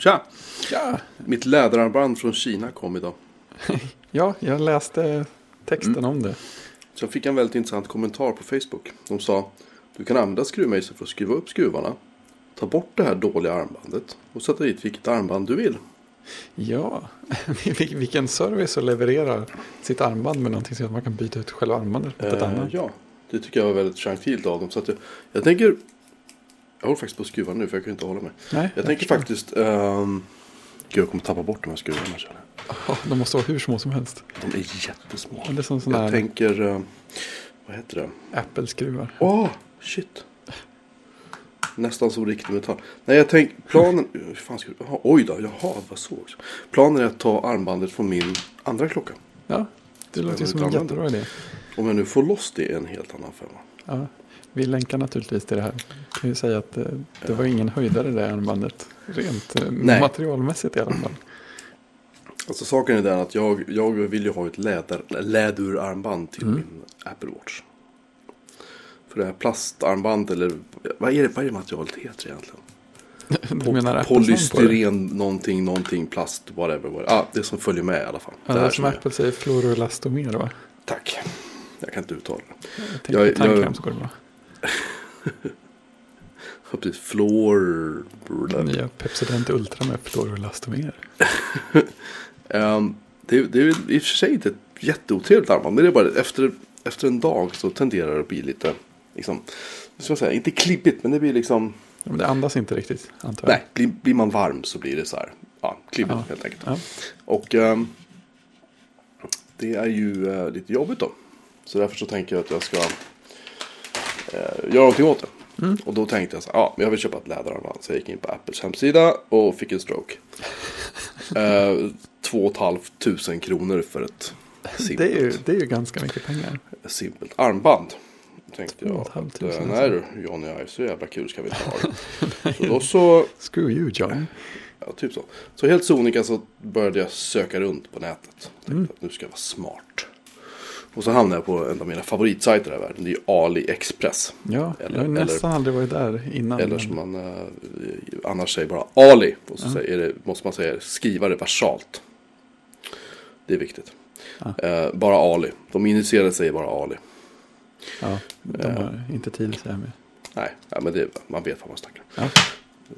Tja! Ja, Mitt läderarmband från Kina kom idag. ja jag läste texten om det. Fick jag en väldigt intressant kommentar på Facebook. De sa du kan använda skruvmejsel för att skruva upp skruvarna. Ta bort det här dåliga armbandet och sätta dit vilket armband du vill. Ja, Vil- vilken service att leverera sitt armband med någonting så att man kan byta ut själva armbandet mot ett Eh, annat. ja, det tycker jag var väldigt gentilt av dem. Så att jag, jag tänker... Jag håller faktiskt på att skruva nu för jag kan inte hålla mig. Nej, Jag tänker förstår. faktiskt... Um, gud, jag kommer tappa bort de här skruvarna. känner jag. Ja, de måste vara hur små som helst. De är jättesmå. Ja, Det är som sådana Jag här tänker... eh, vad heter det? Apple-skruvar. Åh, shit. Nästan som riktig metall. Nej, jag tänker planen... Hur fan ska jag... Jaha, oj då, jaha, vad så också. Planen är att ta armbandet från min andra klocka. Ja, det låter ju inte som en jättebra idé. Om jag nu får loss det är en helt annan femma. Ja, vi länkar naturligtvis till det här. Jag kan ju säga att eh, det var ingen höjdare det armbandet. Rent eh, Nej. materialmässigt i alla fall. Alltså saken är den att jag, jag vill ju ha ett läder, läderarmband till Mm. min Apple Watch. För det här plastarmband eller vad är det, vad är det materialet heter egentligen? Du menar det? Polystyren, någonting, någonting, plast, whatever. whatever. Ah, det som följer med i alla fall. Ja, det det är som Apple säger, fluorelastomer va? Tack. Jag kan inte uttala det. Jag tänker Jag- på tandkräm jag- Ja, precis. Fluor... Nya Pepsodent Ultra med fluorelastomer. Ehm, det, det är i och för sig inte ett jätteotrevligt armband. Men det är bara efter, efter en dag så tenderar det att bli lite, liksom, ska säga, inte klibbigt men det blir liksom, Ja, men det andas inte riktigt antar jag. nej, blir, blir man varm så blir det så här, ja, klibbigt Ja. helt enkelt. Ja. Och ehm, det är ju eh, lite jobbigt då. Så därför så tänker jag att jag ska eh, göra någonting åt det. Mm. Och då tänkte jag så ja, men jag vill köpa ett läderarmband. Så jag gick in på Apples hemsida och fick en stroke. eh, två och ett halvt tusen kronor för ett simpelt, Det, är ju, det är ju ganska mycket pengar. simpelt armband. Tänkte jag att, eh, nej du Johnny, är så jävla kul ska vi inte ha det. så då så Screw you John. Ja, typ så. Så helt sonika så började jag söka runt på nätet. Tänkte Mm. att nu ska jag vara smart. Och så hamnade jag på en av mina favoritsajter i världen. Det är ju AliExpress. Ja, Eller- jag har eller- nästan aldrig varit där innan. Eller som man eh, annars säger bara Ali. Och så Ja. säger det, måste man säga skriva det versalt. Det är viktigt. Ja. Eh, bara Ali. De initierade säger bara Ali. Ja, de har inte tid att säga mer. Nej, ja, men det, man vet vad man snackar. Ja,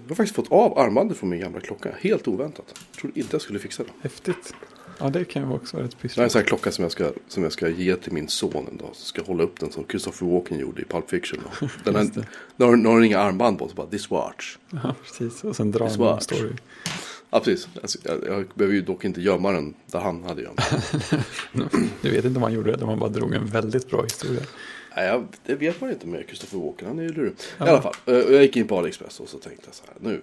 Jag har faktiskt fått av armbandet från min gamla klocka. Helt oväntat. Jag trodde inte jag skulle fixa det. häftigt. Ja, det kan ju också vara ett Det här är en pyssel. sån här klocka som jag ska, som jag ska ge till min son en dag. Så ska jag hålla upp den som Christopher Walken gjorde i Pulp Fiction. Den har, Just det. nu har, nu har den inga armband på så bara this watch. Ja, precis. Och sen drar Det är man story. Ja precis. Alltså, jag, jag behöver ju dock inte gömma den där han hade gömt den. Du vet inte om han gjorde det, han bara drog en väldigt bra historia. Nej, jag, det vet man inte med Christopher Walken. Han är ju lurig. Ja. I alla fall. eh, Jag gick in på AliExpress och så tänkte jag så här. Nu,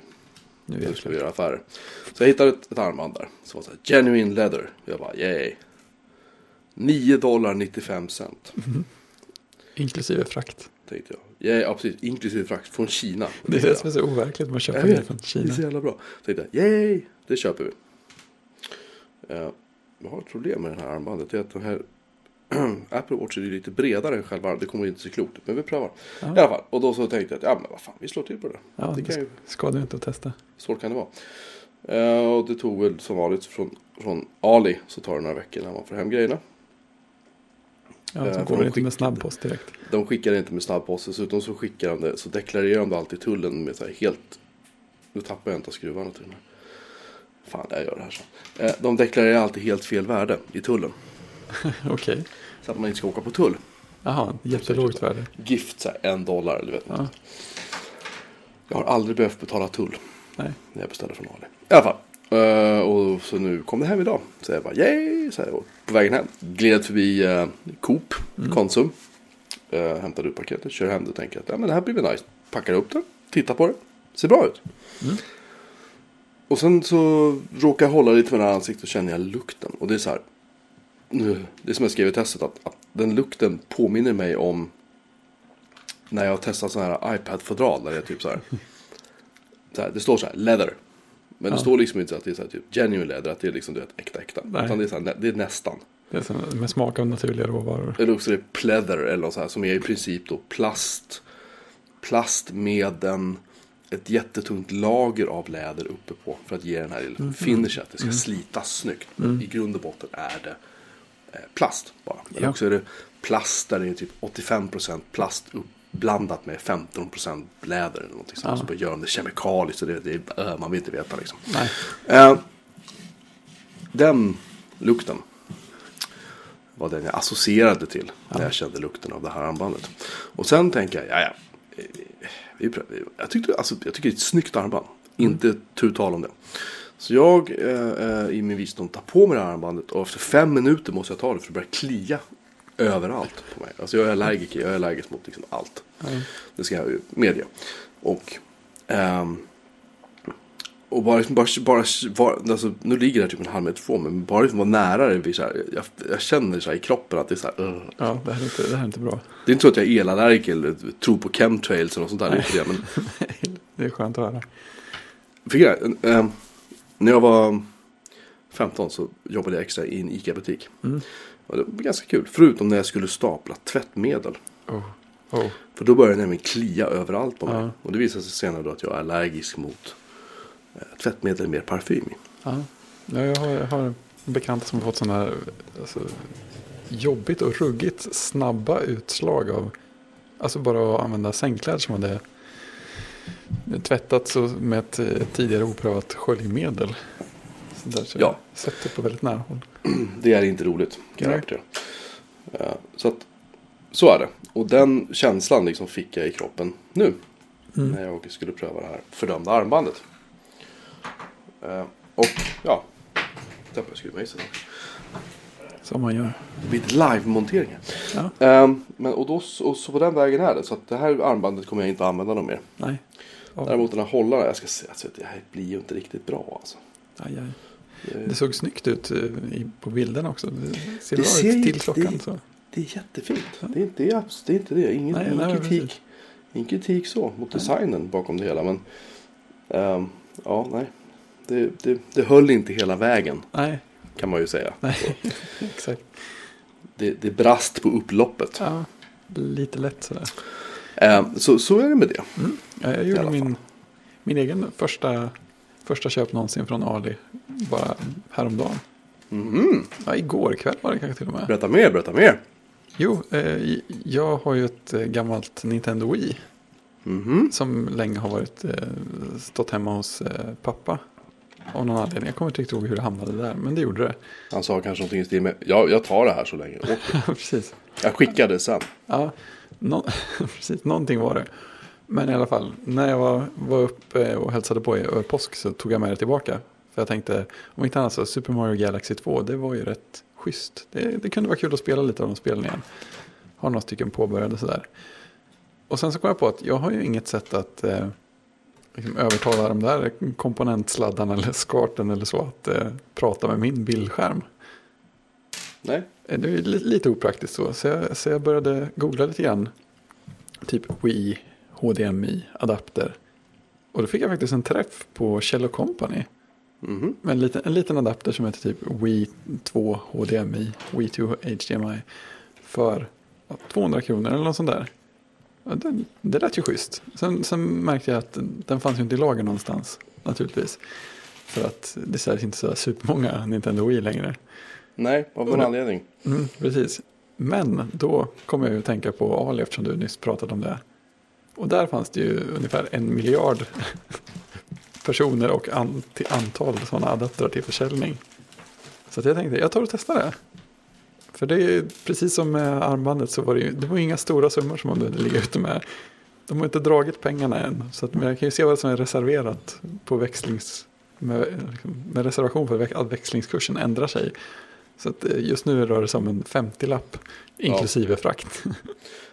Nu nu det ska vi göra affärer. Så jag hittade ett, ett armband där. Som var så här genuine leather. Och jag bara yay. 9 dollar 95 cent. Inklusive frakt. Tänkte jag. Yay, ja, precis. Inklusive frakt från Kina. Det är det som är så overkligt Jag grejer vet, från det är Kina. så jävla bra. Så tänkte jag, yay, det köper vi. Uh, jag har ett problem med det här armbandet. Det är att den här Apple Watch är ju lite bredare än själva Det kommer inte så klokt ut, men vi prövar. Ja. I alla fall, och då så tänkte jag att, ja men vad fan, vi slår till på det. Ja, det det kan ju, skadar inte att testa. svårt kan det vara. Eh, och det tog väl som vanligt från, från Ali så tar det några veckor när man får hem grejerna. Ja, Eh, de det inte med snabbpost direkt. De skickar inte med snabbpost, dessutom så skickar de det, så deklarerar de det alltid tullen med så här helt... Nu tappar jag inte skruvarna till den här. Fan, jag gör det här så. Eh, De deklarerar alltid helt fel värde i tullen. Okej. Så att man inte ska åka på tull. Jaha, jättelågt värde. Gift så här, en dollar, eller vet. Ja, Jag har aldrig behövt betala tull nej. när jag beställer från Ali. I alla fall. Eh, och så nu kom det hem idag. Så jag bara yay! Så här, och på vägen hem gled förbi uh, Coop, Konsum. Uh, hämtade ut paketet, kör hem det och tänker att ja, men det här blir väl nice. Packar upp det, tittar på det. Ser bra ut. Mm. Och sen så råkar jag hålla lite med det här ansiktet och känner jag lukten. Och det är så här. Det är som jag skrev i testet att, att den lukten påminner mig om när jag har testat sådana här iPad-fodral där det är typ så här. Så här, det står så här, leather. Men det Ja. står liksom inte att det är så här, typ genuine leather, att det är liksom du vet, äkta äkta. Nej. Utan det är, så här, det är nästan. Det är som, med smak av naturliga råvaror. Eller också är det pleather eller något så här som är i princip då plast. Plast med en ett jättetungt lager av läder uppe på. För att ge den här lilla finishen. Att det ska slitas snyggt. Men i grund och botten är det plast bara. Eller Ja. också är det plast där det är typ 85% plast uppblandat med 15% läder. Eller någonting sånt. Ja. Så bara gör de det kemikaliskt. Så det, det, äh, man vill inte veta liksom. Nej. Eh, den lukten var den jag associerade till när jag kände lukten av det här armbandet. Och sen tänker jag, ja ja. eh, jag, tyckte, alltså, jag tycker det är ett snyggt armband. Inte tu tal om det. Så jag eh, eh, i min visdom tar på mig det här armbandet och efter fem minuter måste jag ta det för det börjar klia överallt på mig. Alltså jag är allergiker, jag är allergisk mot liksom allt. Det ska jag ju medge. Och ehm, och bara, liksom, bara, bara, bara alltså, nu ligger det här typ en halv meter ifrån mig, men bara liksom vara nära det blir så här, jag, jag känner så i kroppen att det är så här, "Ugh." Ja, det här är inte, det här är inte bra. Det är inte så att jag är elallergiker eller tror på chemtrails eller något sånt där. Inte det, men Det är skönt att höra. För grejen, eh, när jag var 15 så jobbade jag extra i en ICA-butik. Mm. Och det var ganska kul, förutom när jag skulle stapla tvättmedel. Oh. Oh. För då började det nämligen klia överallt på mig. Ja. Och det visade sig senare då att jag är allergisk mot eh, tvättmedel med parfym i. Ja. Ja, jag, har, jag har bekanta som har fått sådana här alltså, jobbigt och ruggigt snabba utslag av alltså bara att använda sängkläder som hade tvättats med ett eh, tidigare oprövat sköljmedel. Så där, så Ja. sett det på väldigt nära håll. Det är inte roligt, kan jag rapportera. Eh, Så att, så är det. Och den känslan liksom fick jag i kroppen nu. Mm. När jag skulle pröva det här fördömda armbandet. Eh, Och ja, tappade jag skruvmejseln. Som man gör. Ett live-montering. Ja. Men, och, då, och så på den vägen är det. Så att det här armbandet kommer jag inte använda någon mer. Nej. Ja. Däremot den här hållaren, jag ska säga att det här blir ju inte riktigt bra alltså. Aj, aj. Det, Det såg snyggt ut eh, på bilderna också. Det ser Det bra ser ut till klockan. det- Så. det är jättefint. Det, är inte, det, är, abs- det är inte det. Ingen, Nej, ingen, nej, kritik, ingen kritik så mot designen bakom det hela. Men ehm, ja, nej. Det, det, det höll inte hela vägen Nej, kan man ju säga. nej. exakt. Det, det brast på upploppet. Ja, lite lätt sådär. Ehm, så, så är det med det. Ja, jag gjorde min, min egen första, första köp någonsin från Ali bara häromdagen. Mhm. Ja, igår kväll var det kanske till och med. Berätta mer, berätta mer. Jo, eh, jag har ju ett eh, gammalt Nintendo Wii Mhm. som länge har varit eh, stått hemma hos eh, pappa. Av någon anledning. Jag kommer inte riktigt ihåg hur det hamnade där, men det gjorde det. Han sa kanske någonting i stil med ja, jag tar det här så länge. Och Precis. jag skickar det sen. Ja, nå precis. Någonting var det. Men i alla fall, när jag var, var uppe och hälsade på er eh, över påsk så tog jag med det tillbaka. För jag tänkte, om inte annat så Super Mario Galaxy 2, det var ju rätt schysst. Det, det kunde vara kul att spela lite av de spelen igen. Har några stycken påbörjade sådär. Och sen så kom jag på att jag har ju inget sätt att eh, liksom övertala de där komponentsladdarna eller skarten eller så att eh, prata med min bildskärm. Nej. Eh, Det är lite opraktiskt så. Så jag, så jag började googla lite grann. Typ Wii, HDMI, adapter. Och då fick jag faktiskt en träff på Kjell Company. Mhm. Med en liten, en liten adapter som heter typ Wii 2 HDMI, Wii 2 HDMI. För ja, 200 kronor eller något sånt där. Ja, det, det lät ju schysst. Sen, sen märkte jag att den fanns ju inte i lager någonstans. Naturligtvis. För att det säljs inte så supermånga Nintendo Wii längre. Nej, av någon Och- anledning. Mm, precis. Men då kommer jag ju att tänka på Ali eftersom du nyss pratade om det. Och där fanns det ju ungefär en miljard personer och an, antal sådana adaptrar till försäljning. Så jag tänkte, jag tar och testar det. För det är precis som med armbandet så var det ju, det var inga stora summor som man behövde ligga ute med. De har inte dragit pengarna än. Så att, men jag kan ju se vad som är reserverat på växlings, med, liksom, med reservation för att växlingskursen ändrar sig. Så eh, just nu rör det sig om en 50-lapp inklusive frakt.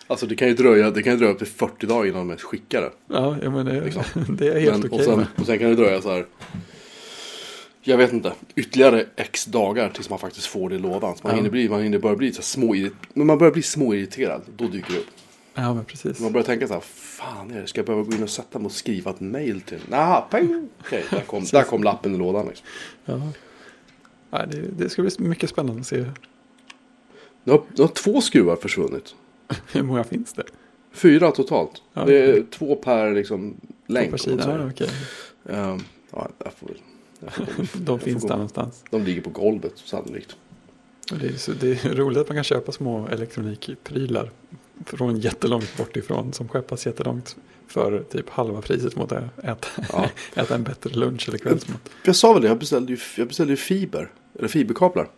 Alltså det kan ju dröja, det kan ju dröja upp till 40 dagar innan de ens skickar det. Ja, jag menar, Liksom. det är helt okej och, sen, och sen kan det dröja så här. Jag vet inte, ytterligare x dagar tills man faktiskt får det i lådan. Så man Ja. hinner bli, man hinner börja bli så små Men man börjar bli småirriterad, då dyker det upp. Ja, men precis. Man börjar tänka så här, fan är det, ska jag behöva gå in och sätta mig och skriva ett mail till peng! Okej, där, kom, där kom lappen i lådan liksom. Ja. Ja, det, det ska bli mycket spännande att se Nu har, nu har två skruvar försvunnit. hur många finns det. Fyra totalt. Ja. Det är två per liksom länk. På om man sidan, säger. ja, okej. Ja, jag får, jag får, De finns där någonstans. de ligger på golvet sannolikt. Det, är så, det är roligt att man kan köpa små elektronikprylar från jättelångt bort ifrån som skeppas jättelångt för typ halva priset mot att äta, Ja. äta en bättre lunch eller kvällsmat. Jag sa väl det, jag beställde ju, jag beställde ju fiber. Eller fiberkablar.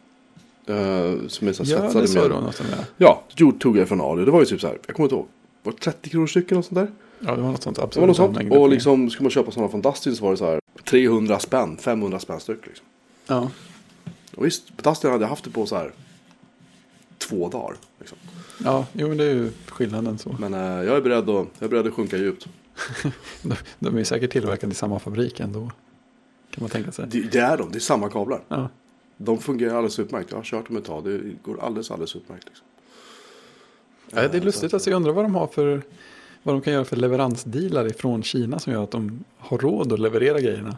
Uh, som är så här Ja, det sa med- du det. Ja, jo, tog jag från Ali. Det var ju typ så här, jag kommer inte ihåg. Var det 30 kronor stycken och sånt där? Ja, det var något sånt. Det var Absolut. något sånt. Och liksom, ska man köpa sådana fantastiskt så var det så här 300 spänn, 500 spänn styck liksom. Ja, Och visst, fantastiskt hade jag haft det på så här två dagar. Liksom. Ja, jo, men det är ju skillnaden så. Men eh, jag är beredd att, jag är beredd att sjunka djupt. De, de är ju säkert tillverkade i samma fabrik ändå. Kan man tänka sig. Det, det är de, det är samma kablar. Ja, De fungerar alldeles utmärkt. Jag har kört dem ett tag, det går alldeles, alldeles utmärkt. Liksom. Ja, det är Eh, lustigt. så Alltså, jag undrar vad de har för vad de kan göra för leveransdealar ifrån Kina som gör att de har råd att leverera grejerna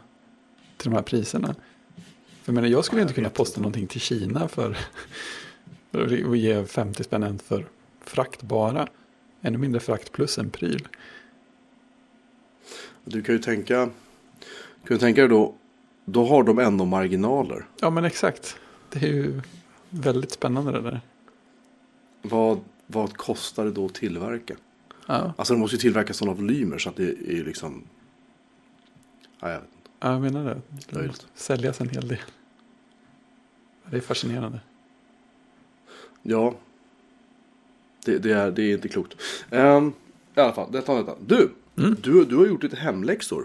till de här priserna. För jag, menar, jag skulle Ja, inte jag kunna posta någonting till Kina för och ge 50 spänn för frakt bara. Ännu mindre frakt plus en pryl. Du kan ju tänka, kan du tänka dig då, då har de ändå marginaler. Ja men exakt. Det är ju väldigt spännande det där. Vad, vad kostar det då att tillverka? Ja, Alltså de måste ju tillverka sådana volymer så att det är ju liksom... Ja, jag vet inte. ja, jag menar det. Det måste säljas en hel del. Det är fascinerande. Ja. Det, det, är, det är inte klokt. Um, I alla fall, detta och detta. Du, Mm. du, du har gjort lite hemläxor.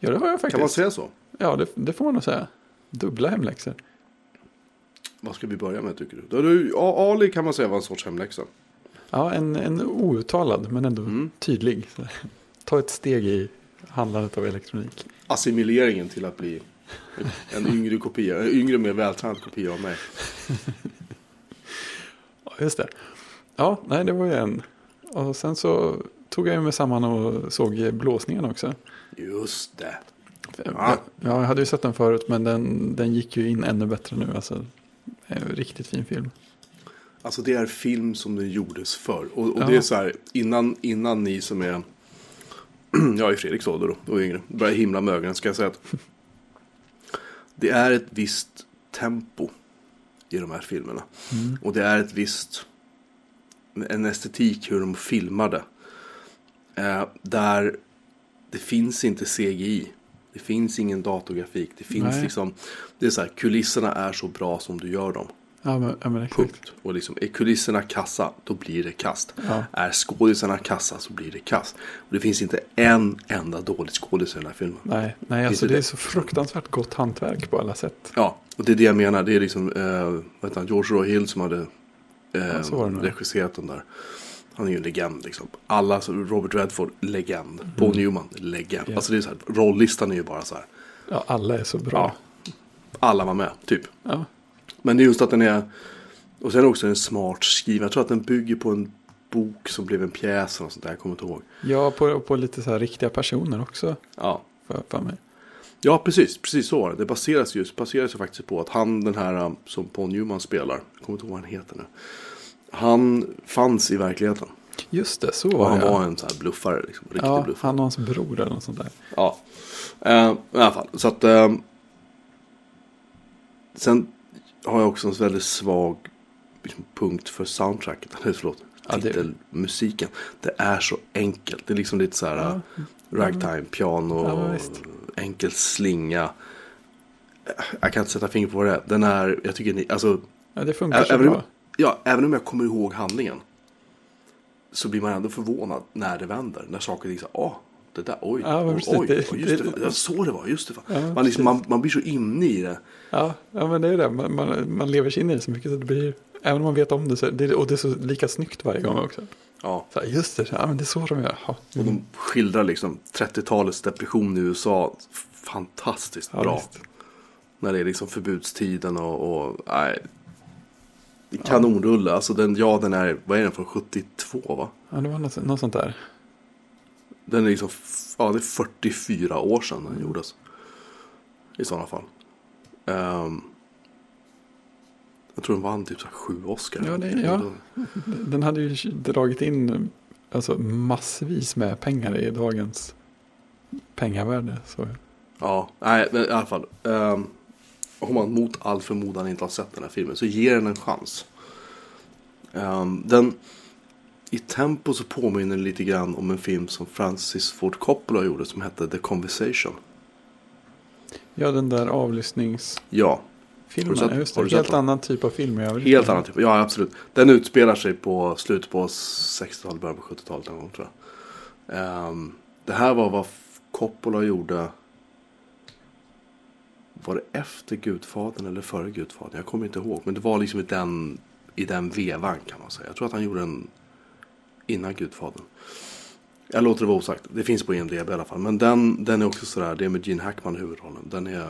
Ja det har jag faktiskt. Kan man säga så? Ja det, det får man nog säga. Dubbla hemläxor. Vad ska vi börja med tycker du? Du Ali kan man säga var en sorts hemläxa. Ja, en, en outtalad men ändå Mm. tydlig. Så, Ta ett steg i handlandet av elektronik. Assimileringen till att bli en yngre kopia, en yngre mer vältränad kopia av mig. Ja, just det. Ja, nej det var ju en. Och sen så tog jag mig samman och såg blåsningen också. Just det. Ja, jag hade ju sett den förut men den, den gick ju in ännu bättre nu. Alltså, en riktigt fin film. Alltså det är film som den gjordes för. Och, och Ja. det är så här, innan, innan ni som är, jag är i Fredriks ålder då, och yngre, börjar himla med ögonen ska jag säga att det är ett visst tempo i de här filmerna. Mm. Och det är ett visst, en estetik hur de filmade. Eh, där det finns inte CGI. Det finns ingen datorgrafik. Det finns Nej. liksom, det är så här, kulisserna är så bra som du gör dem. Ja, men, ja, men. Punkt. Och liksom, är kulisserna kassa, då blir det kast. Ja. Är skådisarna kassa så blir det kast. Och det finns inte en enda dålig skådis i den här filmen. Nej, nej alltså inte det är det. så fruktansvärt gott hantverk på alla sätt. Ja, och det är det jag menar. Det är liksom, eh, han, George Roy Hill som hade eh, Ja, regisserat den där. Han är ju en legend liksom. Alla, så Robert Redford, legend. Paul Newman, legend. Ja. Alltså det är så här, rolllistan är ju bara så här. Ja, alla är så bra. Alla var med, typ. Ja, Men det är just att den är, och sen också en smart skriven. Jag tror att den bygger på en bok som blev en pjäs och sånt där, jag kommer inte ihåg. ja på, på lite så här riktiga personer också. Ja, För, för mig. Ja precis, precis så var det. Det baseras ju, baseras ju faktiskt på att han, den här um, som Paul Newman spelar, jag kommer inte ihåg vad han heter nu. Han fanns i verkligheten. Just det, så Och var han det. var en sån här bluffare, liksom, riktig ja, bluffare. han och hans bror eller något sånt där. Ja, eh, i alla fall. Så att, eh, sen har jag också en väldigt svag liksom, punkt för soundtracket. Eller förlåt, Ja, det- titelmusiken. Det är så enkelt. Det är liksom lite så här Ja. ragtime, piano, Ja. Enkel slinga. Jag kan inte sätta fingret på vad det är. Den är, jag tycker ni, alltså, Ja, det funkar så även om, bra. ja, även om jag kommer ihåg handlingen. Så blir man ändå förvånad när det vänder. När saker här, åh, det där, oj, Ja, oj, precis. oj, Det- just det, det- det så det var, just det. Ja, man, liksom, man, man blir så inne i det. Ja, ja, men det är det. Man, man, man lever sig in i det så mycket så det blir, även om man vet om det, så det, och det är så lika snyggt varje gång också. Ja. Så här, just det, ja, men det är så de gör. Ja, Och de skildrar liksom 30-talets depression i USA fantastiskt ja, bra. visst. När det är liksom förbudstiden och, och nej. Kanonrulle, alltså den, ja den är, vad är den från 72 va? Ja, det var något, något sånt där. Den är liksom, ja det är 44 år sedan den gjordes. I sådana fall. Ehm, jag tror den vann typ sju Oscar. Ja, det- ja. Den hade ju dragit in alltså, massvis med pengar i dagens pengavärde. Så. Ja, nej, men i alla fall. Um, om man mot all förmodan inte har sett den här filmen så ger den en chans. Um, den, I tempo så påminner den lite grann om en film som Francis Ford Coppola gjorde som hette The Conversation. Ja, den där avlyssningsfilmen. Ja, Ja, Har du sett- just har du sett Helt den? annan typ av film. i övrigt. helt annan typ. Ja, absolut. Den utspelar sig på slutet på 60-talet, början på 70-talet någon gång tror jag. Ehm, det här var vad Coppola gjorde. Var det efter Gudfadern eller före Gudfadern? Jag kommer inte ihåg. Men det var liksom i den, i den vevan kan man säga. Jag tror att han gjorde den innan Gudfadern. Jag låter det vara osagt. Det finns på IMDB i alla fall. Men den, den är också sådär. Det är med Gene Hackman i huvudrollen. Den är,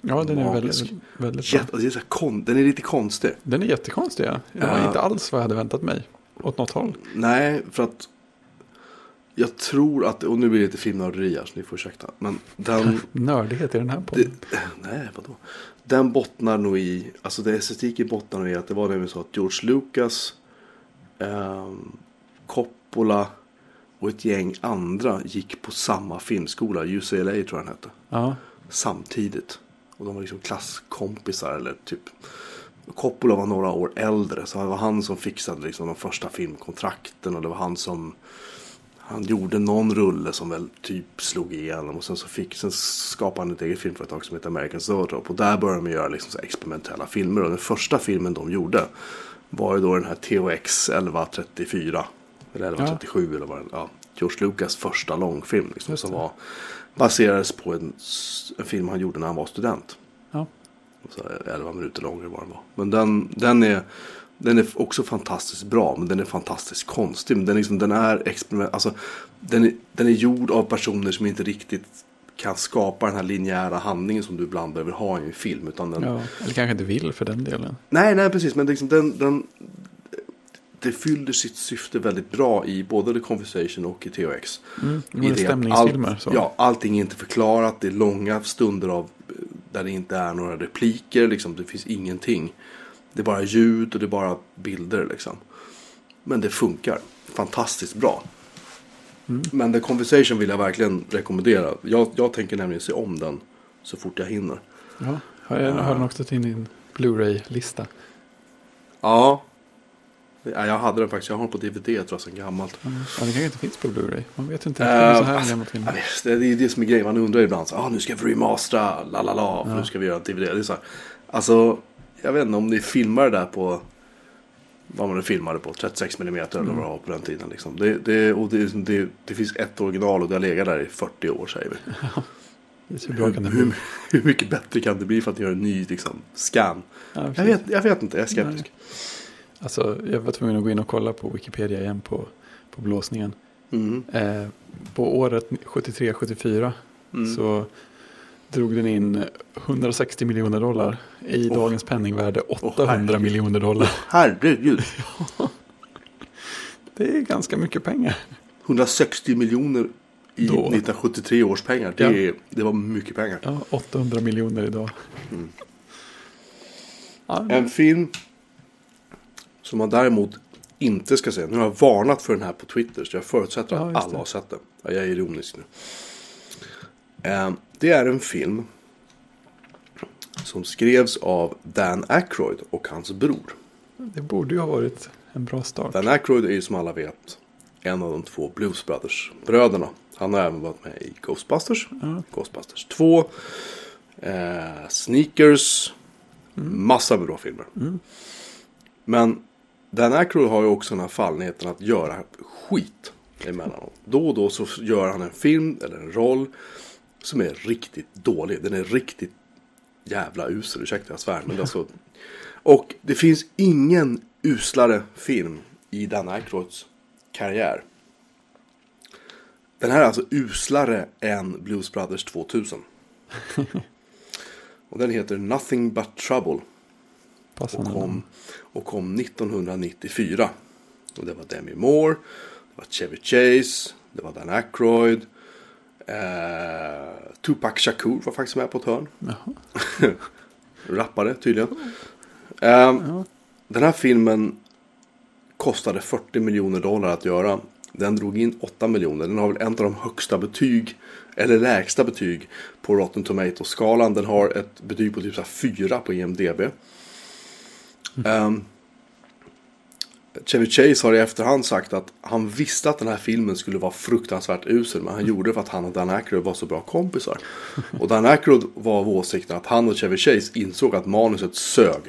Ja, den är väldigt, väldigt bra. jätte, alltså det är så kon, den är lite konstig. Den är jättekonstig. Ja. Det var Ja. inte alls vad jag hade väntat mig. Åt något håll. Nej, för att jag tror att, och nu blir det lite filmnörderi här så ni får ursäkta. Men den, Nördighet i den här det, podden. nej vadå? Den bottnar nog i, alltså det estetiken bottnar nog i att det var nämligen så att George Lucas, ehm, Coppola och ett gäng andra gick på samma filmskola, UCLA tror jag den hette. Ja, samtidigt. Och de var liksom klasskompisar eller typ. Coppola var några år äldre så det var han som fixade liksom de första filmkontrakten och det var han som han gjorde någon rulle som väl typ slog igenom och sen så fick, sen skapade han ett eget filmföretag som heter American Zoetrope och där började de göra liksom experimentella filmer och den första filmen de gjorde var ju då den här THX 1134 eller 1137 eller vad det ja, George Lucas första långfilm liksom, som var baserades på en, en film han gjorde när han var student. ja. Så här 11 minuter lång eller vad den var. Men den, den, är, den är också fantastiskt bra. Men den är fantastiskt konstig. Men den, är liksom, den är experiment, alltså, den, är, den är gjord av personer som inte riktigt kan skapa den här linjära handlingen som du ibland behöver ha i en film. Utan den, ja. Eller kanske inte vill för den delen. Nej, nej precis. Men liksom den, den, det fyller sitt syfte väldigt bra i både The Conversation och i THX. Mm. I det. Allt, ja, allting är inte förklarat. Det är långa stunder av eh, där det inte är några repliker. Liksom. Det finns ingenting. Det är bara ljud och det är bara bilder. Liksom. Men det funkar fantastiskt bra. Mm. Men The Conversation vill jag verkligen rekommendera. Jag, jag tänker nämligen se om den så fort jag hinner. Ja. Har, jag, har den också till din Blu-ray-lista? Ja. Ja, jag hade den faktiskt. Jag har den på DVD tror jag sedan gammalt. Ja, den kanske inte finns på Blu-ray. Man vet inte. Det finns så här alltså, filmer. Det är det som är grejen. Man undrar ibland. Så, ah, nu ska vi remastera. La la la. För nu ska vi göra en DVD. Det är så här. Alltså. Jag vet inte om ni filmar det där på. Vad man nu filmade på. 36 mm eller vad det var på den tiden. Liksom. Det, det, och det, det, det finns ett original och det har legat där i 40 år säger vi. Hur det? Hur, hur mycket bättre kan det bli för att göra en ny liksom, scan? Ja, Jag vet, jag vet inte. Jag är skeptisk. Alltså, jag var tvungen att gå in och kolla på Wikipedia igen på, på blåsningen. Mm. Eh, på året 73-74 Mm. så drog den in 160 miljoner dollar. I Åh. dagens penningvärde 800 herregud. miljoner dollar. Herregud. Det är ganska mycket pengar. 160 miljoner i Då. 1973 års pengar. Det, Ja. det var mycket pengar. Ja, 800 miljoner idag. Mm. Ja, En film som man däremot inte ska se. Nu har jag varnat för den här på Twitter så jag förutsätter Ja, att alla det. har sett den. Ja, jag är ironisk nu. Eh, Det är en film som skrevs av Dan Aykroyd och hans bror. det borde ju ha varit en bra start. Dan Aykroyd är ju som alla vet en av de två Blues Brothers-bröderna. Han har även varit med i Ghostbusters, Ja. Ghostbusters 2, eh, Sneakers, massa med bra filmer. Men Dan Aykroyd har ju också den här fallenheten att göra skit emellanåt. Då och då så gör han en film eller en roll som är riktigt dålig. Den är riktigt jävla usel, ursäkta jag svär. Men det är så. Och det finns ingen uslare film i Dan Aykroyds karriär. Den här är alltså uslare än Blues Brothers 2000. Och den heter Nothing But Trouble. Och Passande. kom, och kom 1994. Och det var Demi Moore, det var Chevy Chase, det var Dan Aykroyd. Eh, Tupac Shakur var faktiskt med på ett hörn. Rappare tydligen. Eh, Den här filmen kostade 40 miljoner dollar att göra. Den drog in 8 miljoner. Den har väl en av de högsta betyg, eller lägsta betyg på Rotten Tomatoes-skalan. Den har ett betyg på typ så här 4 på IMDB. Ehm, Chevy Chase har i efterhand sagt att han visste att den här filmen skulle vara fruktansvärt usel. Men han gjorde det för att han och Dan Aykroyd var så bra kompisar. Och Dan Aykroyd var av åsikten att han och Chevy Chase insåg att manuset sög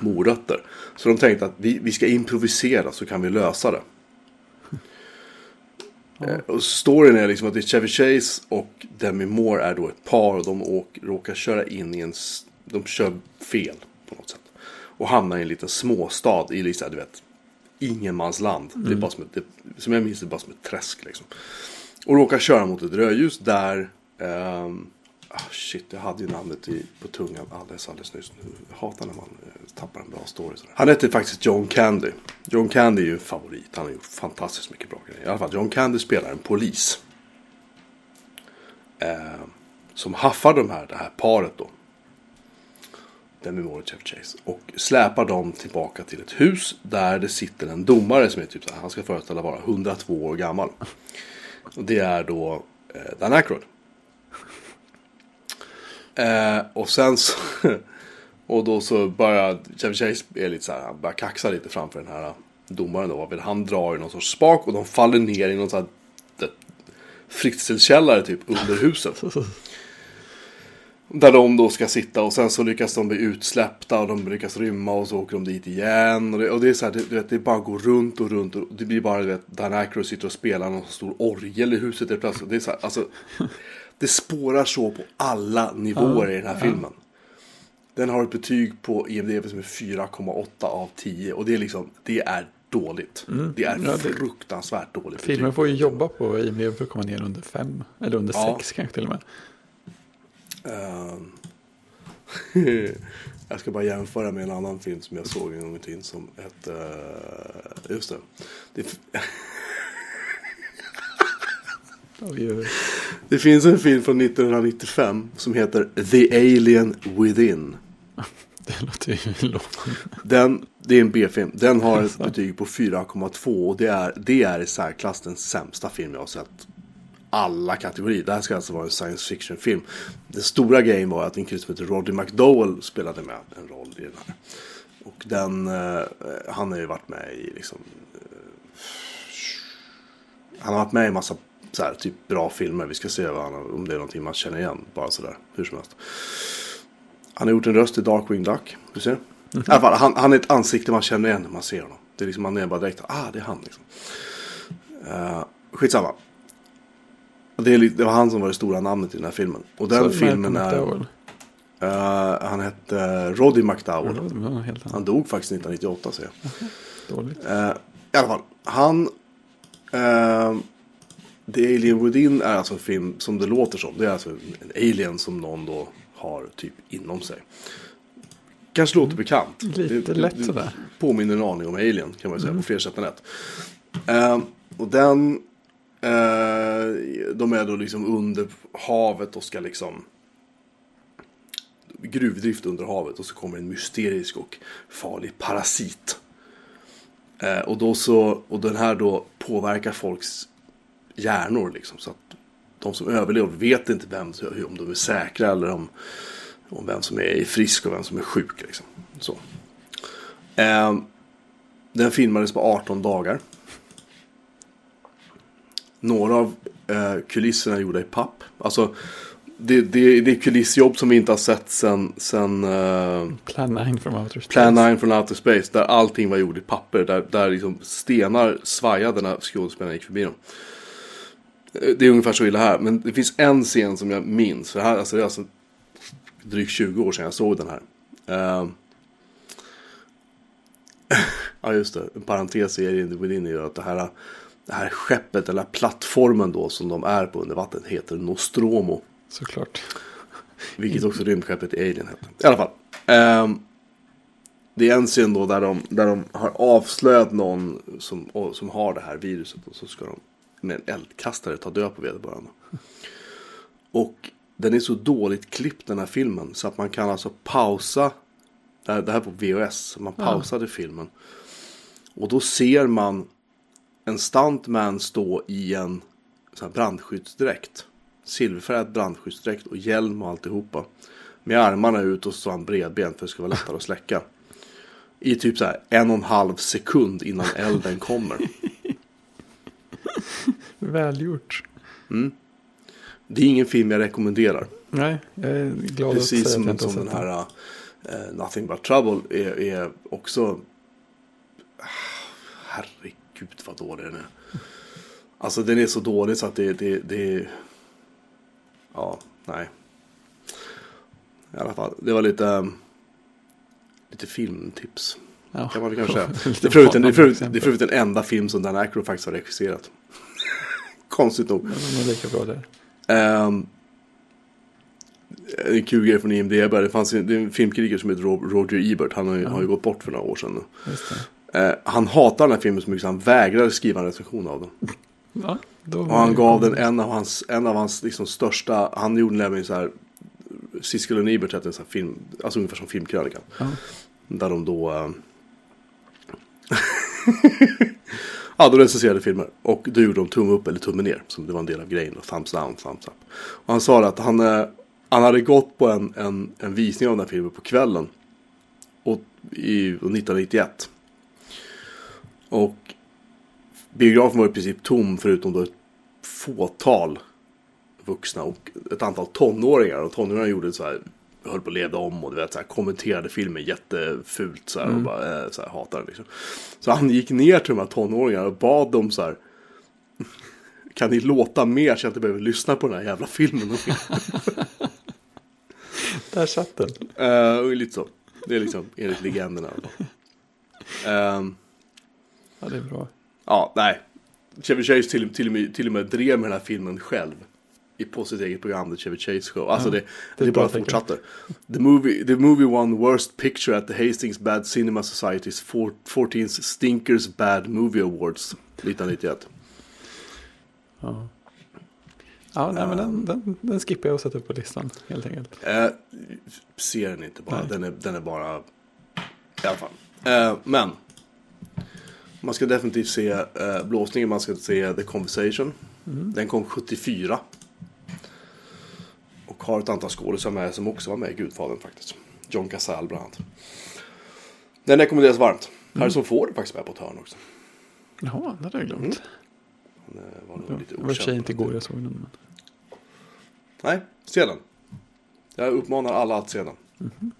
morötter. Så de tänkte att vi, vi ska improvisera så kan vi lösa det. Eh, Och storyn är liksom att det är Chevy Chase och Demi Moore är då ett par och de åk, råkar köra in i en... De kör fel på något sätt. Och hamnar i en liten småstad i liksom, du vet, ingenmansland. Det är bara som ett, det, som jag minns det är bara som ett träsk liksom. Och råkar köra mot ett rödljus där... ehm, ah, shit, jag hade ju namnet i, på tungan alldeles, alldeles nyss. Jag hatar när man eh, tappar en bra story. Sådär. Han heter faktiskt John Candy. John Candy är ju en favorit. Han har gjort fantastiskt mycket bra grejer. I alla fall, John Candy spelar en polis. Eh, som haffar de här, det här paret då. Demi Moore och Chase. Och släpar dem tillbaka till ett hus där det sitter en domare som är typ så här, han ska föreställa vara 102 år gammal. Och det är då eh, Dan Aykroyd. Eh, och sen så... och då så börjar Chevy Chase är lite så här, han börjar kaxa lite framför den här domaren då. Han drar i någon sorts spak och de faller ner i någon sån här typ, det- typ under huset. Där de då ska sitta och sen så lyckas de bli utsläppta och de lyckas rymma och så åker de dit igen. Och det, och det är så här, det, vet, det bara går runt och runt och det blir bara, du vet, Dan Aykroyd sitter och spelar någon stor orgel i huset helt plötsligt. Det är så här, alltså, det spårar så på alla nivåer i den här filmen. Den har ett betyg på IMDB som är 4,8 av 10 och det är liksom, det är dåligt. Det är Ja, det- fruktansvärt dåligt Filmen får ju jobba på IMDb för att komma ner under fem. Eller under Ja. sex kanske till och med. Ehm, jag ska bara jämföra med en annan film som jag såg en gång i tiden som hette... eh, just det. det. Det finns en film från 1995 som heter The Alien Within. Det låter ju lovande. Den, det är en B-film. Den har ett betyg på 4,2 och det är, det är i särklass den sämsta film jag har sett. Alla kategorier. Det här ska alltså vara en science fiction-film. Den stora grejen var att en kille som heter Roddy McDowell spelade med en roll i den här. Och den, eh, han har ju varit med i liksom... Eh, han har varit med i massa så här, typ bra filmer. Vi ska se han, om det är någonting man känner igen. Bara sådär, hur som helst. Han har gjort en röst i Darkwing Duck. Du ser? I alla fall, han, han är ett ansikte man känner igen när man ser honom. Det är liksom, man är bara direkt, ah det är han liksom. Uh, skitsamma. Det, är, det var han som var det stora namnet i den här filmen. Och den Så filmen är... McDowell. eh, han hette Roddy McDowell. Det helt Han dog faktiskt 1998 ser jag. Dåligt. Eh, I alla fall, han... eh, The Alien Within är alltså en film som det låter som. Det är alltså en alien som någon då har typ inom sig. Kanske låter bekant. Lite lätt sådär. Påminner en aning om Alien kan man säga på fler sätt än ett. Eh, och den... Eh, de är då liksom under havet och ska liksom gruvdrift under havet och så kommer en mysterisk och farlig parasit. Eh, och, då så, och den här då påverkar folks hjärnor liksom. Så att de som överlever vet inte vem, om de är säkra eller om, om vem som är frisk och vem som är sjuk. Liksom. Så. Eh, den filmades på 18 dagar. Några av eh, kulisserna är gjorda i papp. Alltså, det, det, det är kulissjobb som vi inte har sett sen, sen eh, Plan 9 from Outer Space. Plan 9 från Outer Space. Där allting var gjort i papper. Där, där liksom stenar svajade när skådespelarna gick förbi dem. Eh, Det är ungefär så illa här. Men det finns en scen som jag minns. För här, alltså, det är alltså drygt 20 år sedan jag såg den här. Eh, ja just det. En parentes i Alien Within är ju att det här, det här skeppet eller plattformen då som de är på under vattnet heter Nostromo. Såklart. Vilket också rymdskeppet i Alien hette. I alla fall. ehm, det är en scen då där de, där de har avslöjat någon som, som har det här viruset. Och så ska de med en eldkastare ta död på vederbörande. Och den är så dåligt klippt den här filmen. Så att man kan alltså pausa. Det här, det här på VHS. Man pausade filmen. Och då ser man en stuntman stå i en här brandskyddsdräkt. Silverfärgad brandskyddsdräkt och hjälm och alltihopa. Med armarna ut och så han bredbent för att det ska vara lättare att släcka. I typ så här en och en halv sekund innan elden kommer. Välgjort. Det är ingen film jag rekommenderar. Nej, jag är glad Precis att säga som, att som den här uh, Nothing But Trouble är, är också... Herregud vad dålig den är. Alltså den är så dålig så att det, det, det Ja, nej. I alla fall, det var lite... um, Lite filmtips. Ja. Kan man kanske Det är för övrigt- det är det är den enda film som Dan Aykroyd faktiskt har regisserat. Konstigt nog. Är lika bra där. Um, en kul grej från IMDB. Det fanns en, det är en filmkritiker som heter Ro- Roger Ebert. Han har ju, har ju gått bort för några år sedan. Eh, han hatar den här filmen så mycket så han vägrade skriva en recension av den. Då Och han gav den en av hans, en av hans liksom största, han gjorde nämligen så här, Siskel och Ebert hette en sån här film, alltså ungefär som filmkrönikan. Ja. Där de då... eh, ja, de recenserade filmer. Och då gjorde de tumme upp eller tumme ner. Som det var en del av grejen. Och thumbs down, thumbs up. Och han sa att han, eh, han hade gått på en, en, en visning av den här filmen på kvällen. Och, i 1991. Och biografen var i princip tom förutom då ett fåtal vuxna och ett antal tonåringar. Och tonåringarna gjorde så här, höll på att leda om och du vet, så här, kommenterade filmen jättefult så här, och bara eh, så här, hatade den. Liksom. Så han gick ner till de här tonåringarna och bad dem så här. Kan ni låta mer så jag inte behöver lyssna på den här jävla filmen? Där satt den. uh, lite så. Det är liksom enligt legenderna. Ehm, Ja, det är bra. Ja, nej. Chevy Chase till, till, och med, till och med drev med den här filmen själv. I, på sitt eget program, The Chevy Chase Show. Alltså Ja, det, det det, bara fortsatte. The movie, the movie won Worst Picture at the Hastings Bad Cinema Society's 14th Stinkers Bad Movie Awards 1991. Ja, ja nej, men den, den, den skippar jag och sätter upp på listan helt enkelt. Eh, ser den inte bara, Nej. den är, den är bara... I alla fall. Eh, men. Man ska definitivt se eh, blåsningen, man ska se The Conversation. Den kom 74. Och har ett antal skådisar med som också var med i Gudfadern faktiskt. John Cazale bland annat. Den rekommenderas varmt. Harrison Ford är faktiskt med på ett hörn också. Jaha, det hade jag glömt. Han eh, var nog Ja, lite det var okänd. inte igår jag såg den. Men... Nej, se den. Jag uppmanar alla att se den. Mhm.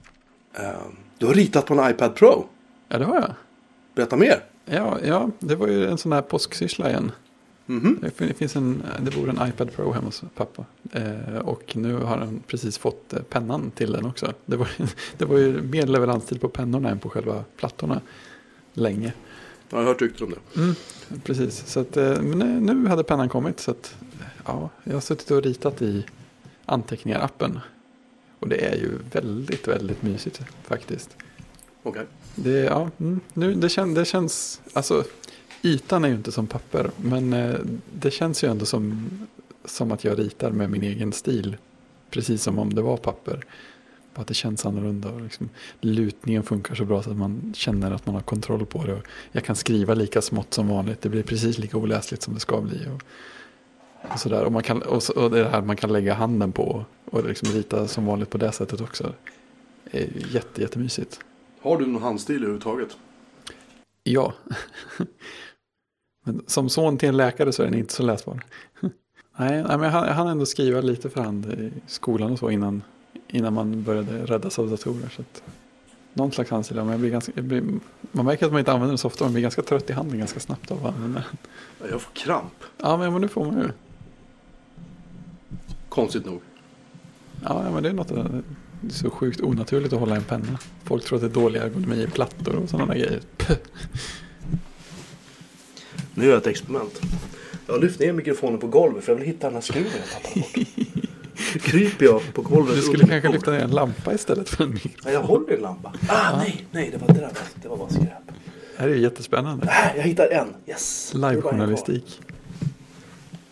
Eh, du har ritat på en iPad Pro. Ja, det har jag. Berätta mer. Ja, ja, det var ju en sån här påsksyssla igen. Det fin- Det, finns en, det bor en iPad Pro hemma hos pappa. Eh, och nu har han precis fått eh, pennan till den också. Det var, det var ju mer leveranstid på pennorna än på själva plattorna. Länge. Jag har hört rykten om det. Precis, så att, eh, men nu- nu hade pennan kommit. Så att, ja, jag har suttit och ritat i anteckningar-appen. Och det är ju väldigt, väldigt mysigt faktiskt. Okay. Det, ja, mm. nu, det, kän, det känns, alltså ytan är ju inte som papper. Men eh, det känns ju ändå som, som att jag ritar med min egen stil. Precis som om det var papper. Bara att det känns annorlunda. Och liksom, lutningen funkar så bra så att man känner att man har kontroll på det. Och jag kan skriva lika smått som vanligt. Det blir precis lika oläsligt som det ska bli. Och, och, sådär. och, man kan, och, så, och det här man kan lägga handen på. Och liksom rita som vanligt på det sättet också. Det är jätte, jättemysigt. Har du någon handstil överhuvudtaget? Ja. men som son till en läkare så är den inte så läsbar. nej, nej, men jag hann- ändå skriva lite för hand i skolan och så innan, innan man började räddas av datorer. Så att, någon slags handstil, men jag blir ganska, jag blir, man märker att man inte använder den så ofta, man blir ganska trött i handen ganska snabbt av att använda den. Ja, Jag får kramp. Ja, men, men nu får man ju. Konstigt nog. Ja, men det är något det så sjukt onaturligt att hålla en penna. Folk tror att det är dålig ergonomi i plattor och sådana grejer. Puh. Nu gör jag ett experiment. Jag har lyft ner mikrofonen på golvet för jag vill hitta den här skruven jag tappade bort. Kryper jag på golvet. Du skulle kanske lyfta ner en lampa istället för en mikrofon. Ja, jag håller en lampa. Ah, nej, nej, det var det där. Det var bara skräp. Det här är jättespännande. Ah, jag hittar en. Yes. Det. Livejournalistik.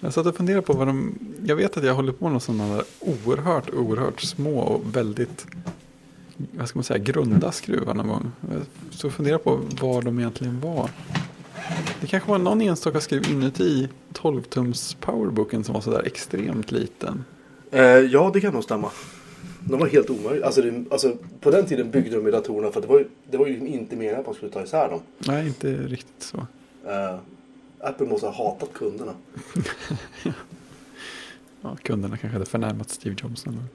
Jag satt och funderade på vad de... Jag vet att jag håller på med sådana där oerhört, oerhört små och väldigt... Vad ska man säga? Grunda skruvar någon gång. Jag så funderade på vad de egentligen var. Det kanske var någon enstaka skruv inuti 12-tums powerbooken som var sådär extremt liten. Eh, ja, det kan nog stämma. De var helt omöjliga. Alltså, det, alltså, på den tiden byggde de ju datorerna för det var ju, det var ju inte meningen att man skulle ta isär dem. Nej, inte riktigt så. Eh, Apple måste ha hatat kunderna. Ja, kunderna kanske hade förnärmat Steve Jobs. Eller? Nej,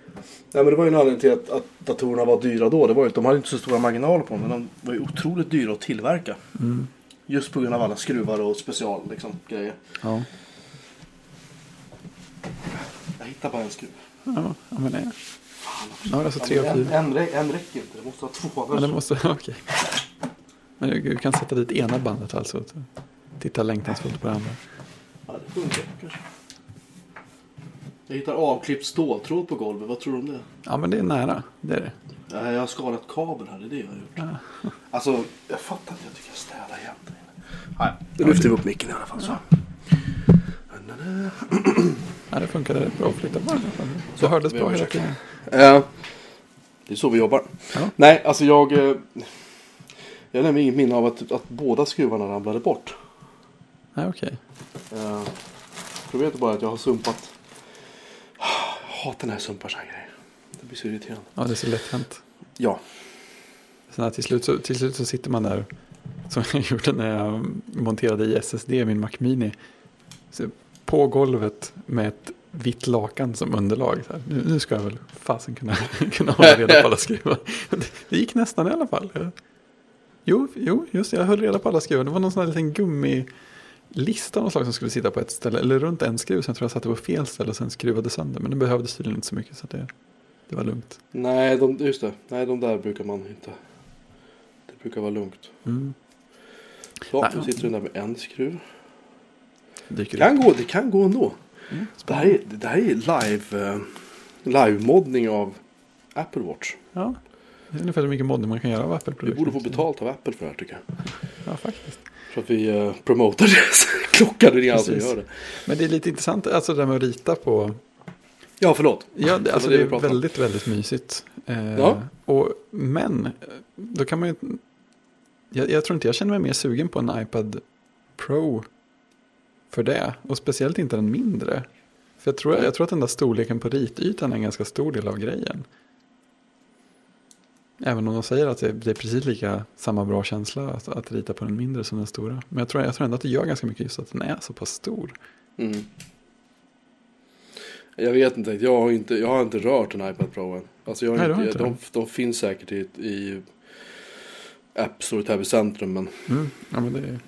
men det var ju en anledning till att, att datorerna var dyra då. Det var ju, de hade inte så stora marginaler på dem, men de var ju otroligt dyra att tillverka. Mm. Just på grund av alla skruvar och special liksom, grejer. Ja. Jag hittar bara en skruv. Ja, ja, men nej. Jag alltså Ja, tre en, fyra. en, en räcker inte, det måste ha två. Ja, det måste, okej. Men du, du kan sätta dit ena bandet alltså. Titta längtansfullt på det andra. Ja, det funkar kanske. Jag hittar avklippt ståltråd på golvet, vad tror du om det? Ja, men det är nära. Det är det. Nej, jag har skalat kabel här, det är det jag har gjort. Alltså, jag fattar inte, jag tycker jag städar jämt. Nej, nu lyfter vi upp micken i alla fall. Så. Ja, det funkade rätt bra. Flytta bara. Så hördes vi bra hela tiden. Eh, det är så vi jobbar. Ja. Nej, alltså jag... Eh, jag har nämligen inget minne av att, att båda skruvarna ramlade bort. Nej, okej. Eh, problemet är bara att jag har sumpat... Jag hatar när jag sumpar så här grejer. Det blir så irriterande. Ja, det är så lätt hänt. Ja. Sen här, till, slut så, till slut så sitter man där. Som jag gjorde när jag monterade i SSD min Mac Mini. På golvet med ett vitt lakan som underlag. Nu, nu ska jag väl fasen kunna, kunna hålla reda på alla skruvar. Det, gick nästan i alla fall. Jo, jo, just det. Jag höll reda på alla skruvar. Det var någon sån här liten gummilista av något slag som skulle sitta på ett ställe. Eller runt en skruv. Sen tror jag satte på fel ställe och sen skruvade sönder. Men det behövdes tydligen inte så mycket. Så det, det var lugnt. Nej, de, just det. Nej, de där brukar man inte. Det brukar vara lugnt. Mm. Så, Nej. nu sitter du där med en skruv. Dyker Det kan gå, det kan gå ändå. Mm. Det här är, det här är live, eh, live-moddning av Apple Watch. Ja, det är ungefär så mycket modding man kan göra av Vi Apple-produkter. borde få betalt av Apple för det här tycker jag. Ja, faktiskt. För att vi eh, promotar deras klocka, det är Precis. gör det. Men det är lite intressant, alltså det där med att rita på. Ja, förlåt. Ja, det, alltså det är väldigt, väldigt mysigt. Eh, Ja. och, men, då kan man ju... Jag, jag tror inte jag känner mig mer sugen på en iPad Pro för det. Och speciellt inte den mindre. För jag tror, jag tror att den där storleken på ritytan är en ganska stor del av grejen. Även om de säger att det, är precis lika samma bra känsla att, att rita på den mindre som den stora. Men jag tror, jag tror ändå att det gör ganska mycket just att den är så pass stor. Mm. Jag vet inte, jag har inte, jag har inte rört en iPad Pro än. Alltså jag har Nej, inte, inte de, de finns säkert i, i App Store Täby centrum men Mm. Ja, men det är,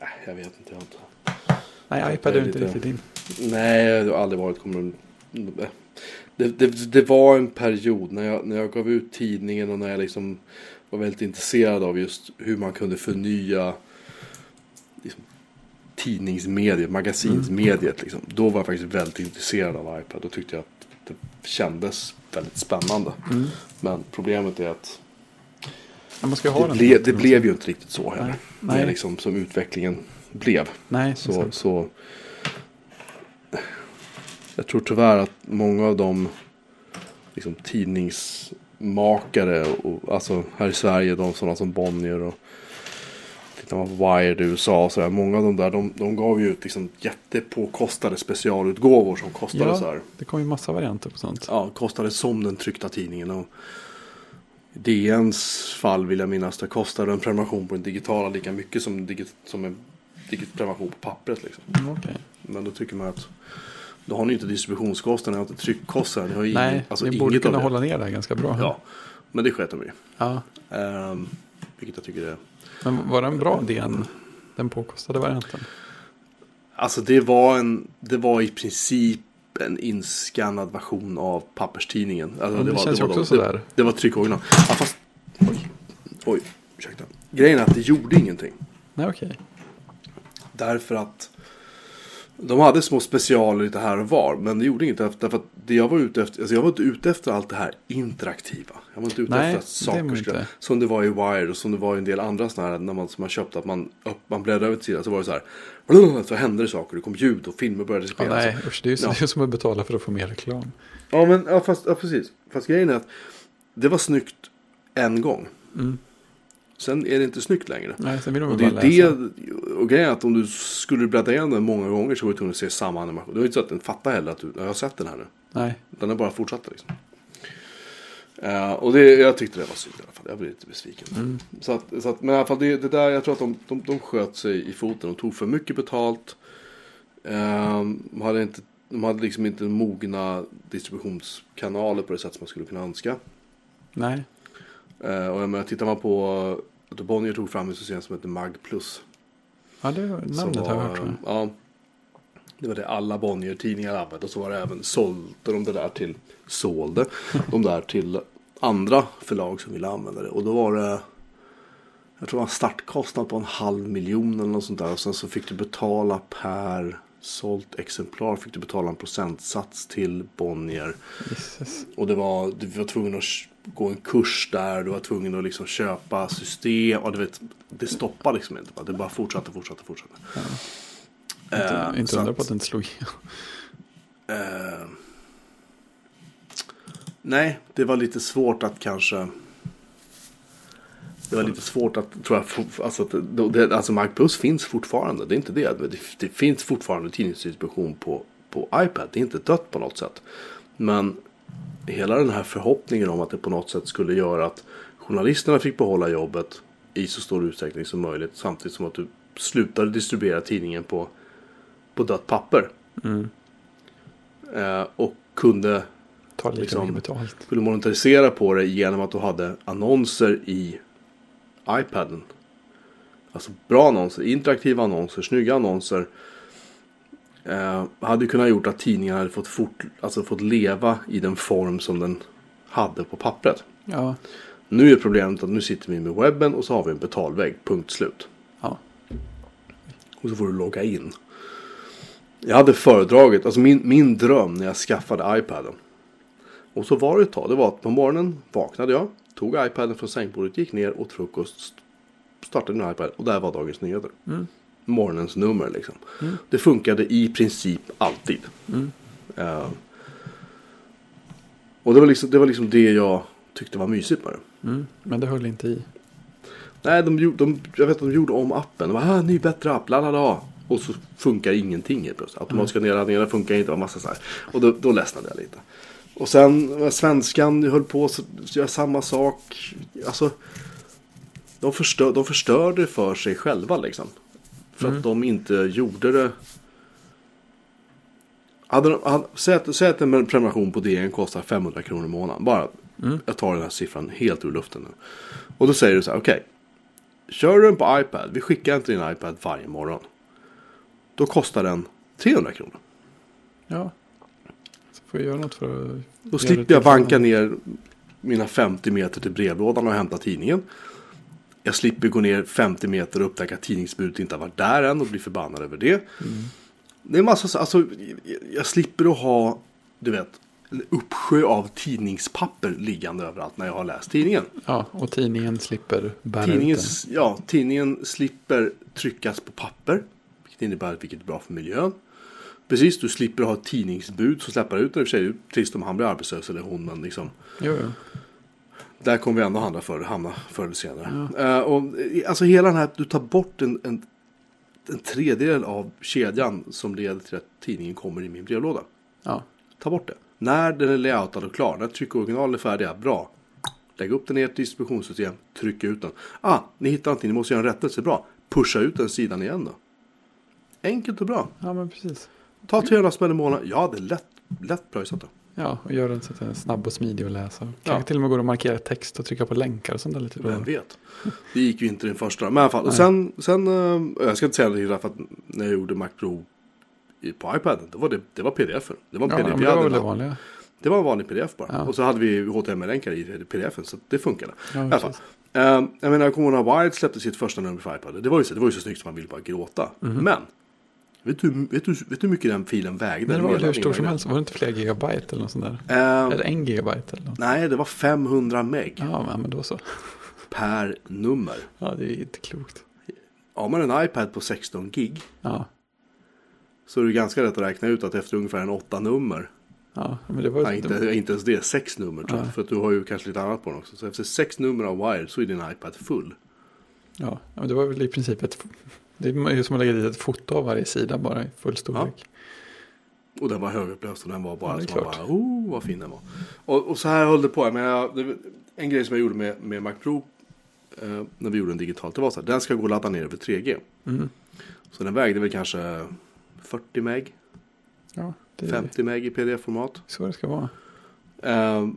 nej, jag vet inte. Jag har inte. nej, iPad är är inte lite- riktigt din. Nej, det har aldrig varit. Kommer, det, det, det var en period när jag, när jag gav ut tidningen och när jag liksom var väldigt intresserad av just hur man kunde förnya liksom, tidningsmediet, magasinsmediet. Liksom. Då var jag faktiskt väldigt intresserad av iPad. Då tyckte jag att det kändes väldigt spännande. Mm. Men problemet är att det, ble, det blev ju inte riktigt så heller. Nej. Det är Nej. liksom som utvecklingen blev. Nej, Så, så. Så jag tror tyvärr att många av de liksom, tidningsmakare, och, alltså här i Sverige, de sådana som Bonnier och tittar man på Wired i USA och sådär. Många av de där, de, de gav ju ut liksom jättepåkostade specialutgåvor som kostade så Ja, här. det kommer ju massa varianter på sånt. Ja, kostade som den tryckta tidningen. Och DNs fall vill jag minnas, det kostade en prenumeration på den digitala lika mycket som, digi- som en digit prenumeration på pappret. Liksom. Mm, okej. Men då tycker man att då har ni inte distributionskostnader, ni har inte tryckkostnader. Ni har ju Nej, ingen, alltså ni borde kunna det. hålla ner det ganska bra. Ja, men det sket de i. ja. Ehm, vilket jag tycker är... Men var den bra den, den påkostade varianten? Alltså det var, en, det var i princip en inskannad version av papperstidningen. Alltså, det var, känns ju var också de- sådär. Det, det var tryckoriginal. Ja, fast, oj, oj, ursäkta. Grejen är att det gjorde ingenting. Nej, okej. Därför att de hade små specialer lite här och var. Men det gjorde inget efter, att det jag var ute efter. Alltså jag var inte ute efter allt det här interaktiva. Jag var inte ute Nej, efter att saker skulle. Som det var i Wire och som det var i en del andra sådana här. När man, som man köpte att man, upp, man bläddrade över till sidan så var det så här. Så hände det saker. Det kom ljud och filmer började Ja, spelas. nej, usch, det är ju Ja. som att betala för att få mer reklam. Ja, men ja, fast, ja, precis. Fast grejen är att det var snyggt en gång. Mm. Sen är det inte snyggt längre. Nej, sen vill de Och bara det är läsa. det, och grejen är att om du skulle bläddra igenom den många gånger så var du tvungen att se samma animation. Det var inte så att den fattar heller att du, jag har sett den här nu. Nej, Den har bara fortsatt liksom. Eh, och det, jag tyckte det var synd i alla fall. Jag blev lite besviken. Mm. Så att, så att, men i alla fall det, det där, jag tror att de, de, de sköt sig i foten. De tog för mycket betalt. De, hade inte, de hade liksom inte mogna distributionskanaler på det sätt som man skulle kunna önska. nej. Eh, och jag menar, tittar man på att Bonnier tog fram ett system som heter Mag Plus. Ja, det namnet har jag var, hört. jag. Ja, det var det alla Bonnier-tidningar använde. Och så var det även sålde de det där till, sålde de där till andra förlag som ville använda det. Och då var det, jag tror det var en startkostnad på en halv miljon eller något sånt där. Och sen så fick du betala per sålt exemplar, fick du betala en procentsats till Bonnier. Jesus. Och det var, du var tvungen att gå en kurs där, du var tvungen att liksom köpa system. Och du vet, det stoppade liksom inte. Det bara fortsatte, fortsatte, fortsatte. Inte, Eh, inte så undra på att den slog igenom. Eh, nej, det var lite svårt att kanske. Det var lite svårt att, tror jag, få- alltså, att det, alltså Mark Plus finns fortfarande. Det är inte det. Det, det finns fortfarande tidningsdistribution på, på iPad. Det är inte dött på något sätt. Men hela den här förhoppningen om att det på något sätt skulle göra att journalisterna fick behålla jobbet i så stor utsträckning som möjligt. Samtidigt som att du slutade distribuera tidningen på, på dött papper. Mm. Eh, och kunde, Ta lika Liksom- betalt. kunde monetarisera på det genom att du hade annonser i iPaden. Alltså bra annonser, interaktiva annonser, snygga annonser. Eh, hade kunnat gjort att tidningen hade fått, fort, alltså fått leva i den form som den hade på pappret. Ja, Nu är problemet att nu sitter vi med webben och så har vi en betalvägg, punkt slut. ja. Och så får du logga in. Jag hade föredragit, alltså min, min dröm när jag skaffade iPaden. Och så var det ett tag, det var att på morgonen vaknade jag, tog iPaden från sängbordet, gick ner och frukost startade min iPad och där var Dagens Nyheter. Mm. Morgonens nummer liksom. Det funkade i princip alltid. Mm. Eh, och det var, liksom, det var liksom det jag tyckte var mysigt med det. Mm. Men det höll inte i. Nej, de, de, jag vet att de gjorde om appen. De bara, ah, ny bättre app, la la la. Och så funkar ingenting helt plötsligt. Automatiska nedladdningar funkar inte. Och, massa så här. och då, då ledsnade jag lite. Och sen eh, svenskan höll på att göra samma sak. Alltså, de, förstör, de förstörde för sig själva liksom. För att de inte gjorde det. Hade de, hade, säg, att, säg att en prenumeration på DN kostar 500 kronor i månaden. Bara, jag tar den här siffran helt ur luften nu. Och då säger du så här, okej. Kör du den på iPad, vi skickar inte din iPad varje morgon. Då kostar den 300 kronor. Ja. Får jag göra något för att... Då slipper jag vanka ner mina 50 meter till brevlådan och hämta tidningen. Jag slipper gå ner 50 meter och upptäcka att tidningsbudet inte har varit där än och bli förbannad över det. Det är massa så, alltså, jag- jag slipper att ha, du vet, en uppsjö av tidningspapper liggande överallt när jag har läst tidningen. Ja, och tidningen slipper bära Tidningen, ut den. ja, tidningen slipper tryckas på papper. Vilket innebär vilket är bra för miljön. Precis, du slipper ha ett tidningsbud som släpper ut den. I och för sig trist om han blir arbetslös eller hon. Men liksom, Jo, jo. där kommer vi ändå handla för, hamna förr eller senare. Eh, och, eh, alltså hela den här, du tar bort en, en, en tredjedel av kedjan som leder till att tidningen kommer i min brevlåda. Ja. Ta bort det. När den är layoutad och klar, när tryckoriginal är färdiga, bra. Lägg upp den i ert distributionssystem, tryck ut den. Ah, ni hittar inte, ni måste göra en rättelse, bra. Pusha ut den sidan igen då. Enkelt och bra. ja, men precis. Ta 300 spänn i månaden. Ja, det är lätt, lätt pröjsat då. Ja, och gör den så att den är snabb och smidig att läsa. Kanske Ja. till och med går att markera text och trycka på länkar och sånt där lite. Vem vet. Det gick ju inte den första. Men i alla fall. Och sen, sen eh, jag ska inte säga det för att när jag gjorde Mac Pro på iPaden. Det var, det, det var pdf. Det var en Ja, pdf. Jag det var väl det vanliga. det var en vanlig pdf bara. Ja. Och så hade vi HTML-länkar i pdf. Så det funkade. Ja, I alla fall. Eh, jag menar, jag kommer ihåg när Wired släppte sitt första nummer för iPad. Det var ju så, det var ju så snyggt som man ville bara gråta. Mhm. Men. Vet du, vet, du, vet du hur mycket den filen vägde? Men det var hur stor som helst. Var det inte flera gigabyte eller något sånt där? vägde? Eller en gigabyte eller något? nej, det var 500 meg Ja, men- då så. per nummer. Ja, det är inte klokt. Har man en iPad på 16 gig. Ja, Så är det ganska lätt att räkna ut att efter ungefär en åtta nummer. ja men det var Nej, inte, inte ens det, sex nummer tror jag. För att du har ju kanske lite annat på den också. Så efter sex nummer av Wired så är din iPad full. Ja, ja, men det var väl i princip ett... Det är som att lägga dit ett foto av varje sida bara i full storlek. Och den var högupplöst och den var bara Ja, det är som man bara, oh vad fin den var. Och, och så här höll det på. Men jag, en grej som jag gjorde med, med Mac Pro eh, när vi gjorde den digitalt, det var så här, den ska gå att ladda ner över 3G. Mm. Så den vägde väl kanske 40 meg, Ja, är 50 meg i pdf-format. så det ska vara. Eh,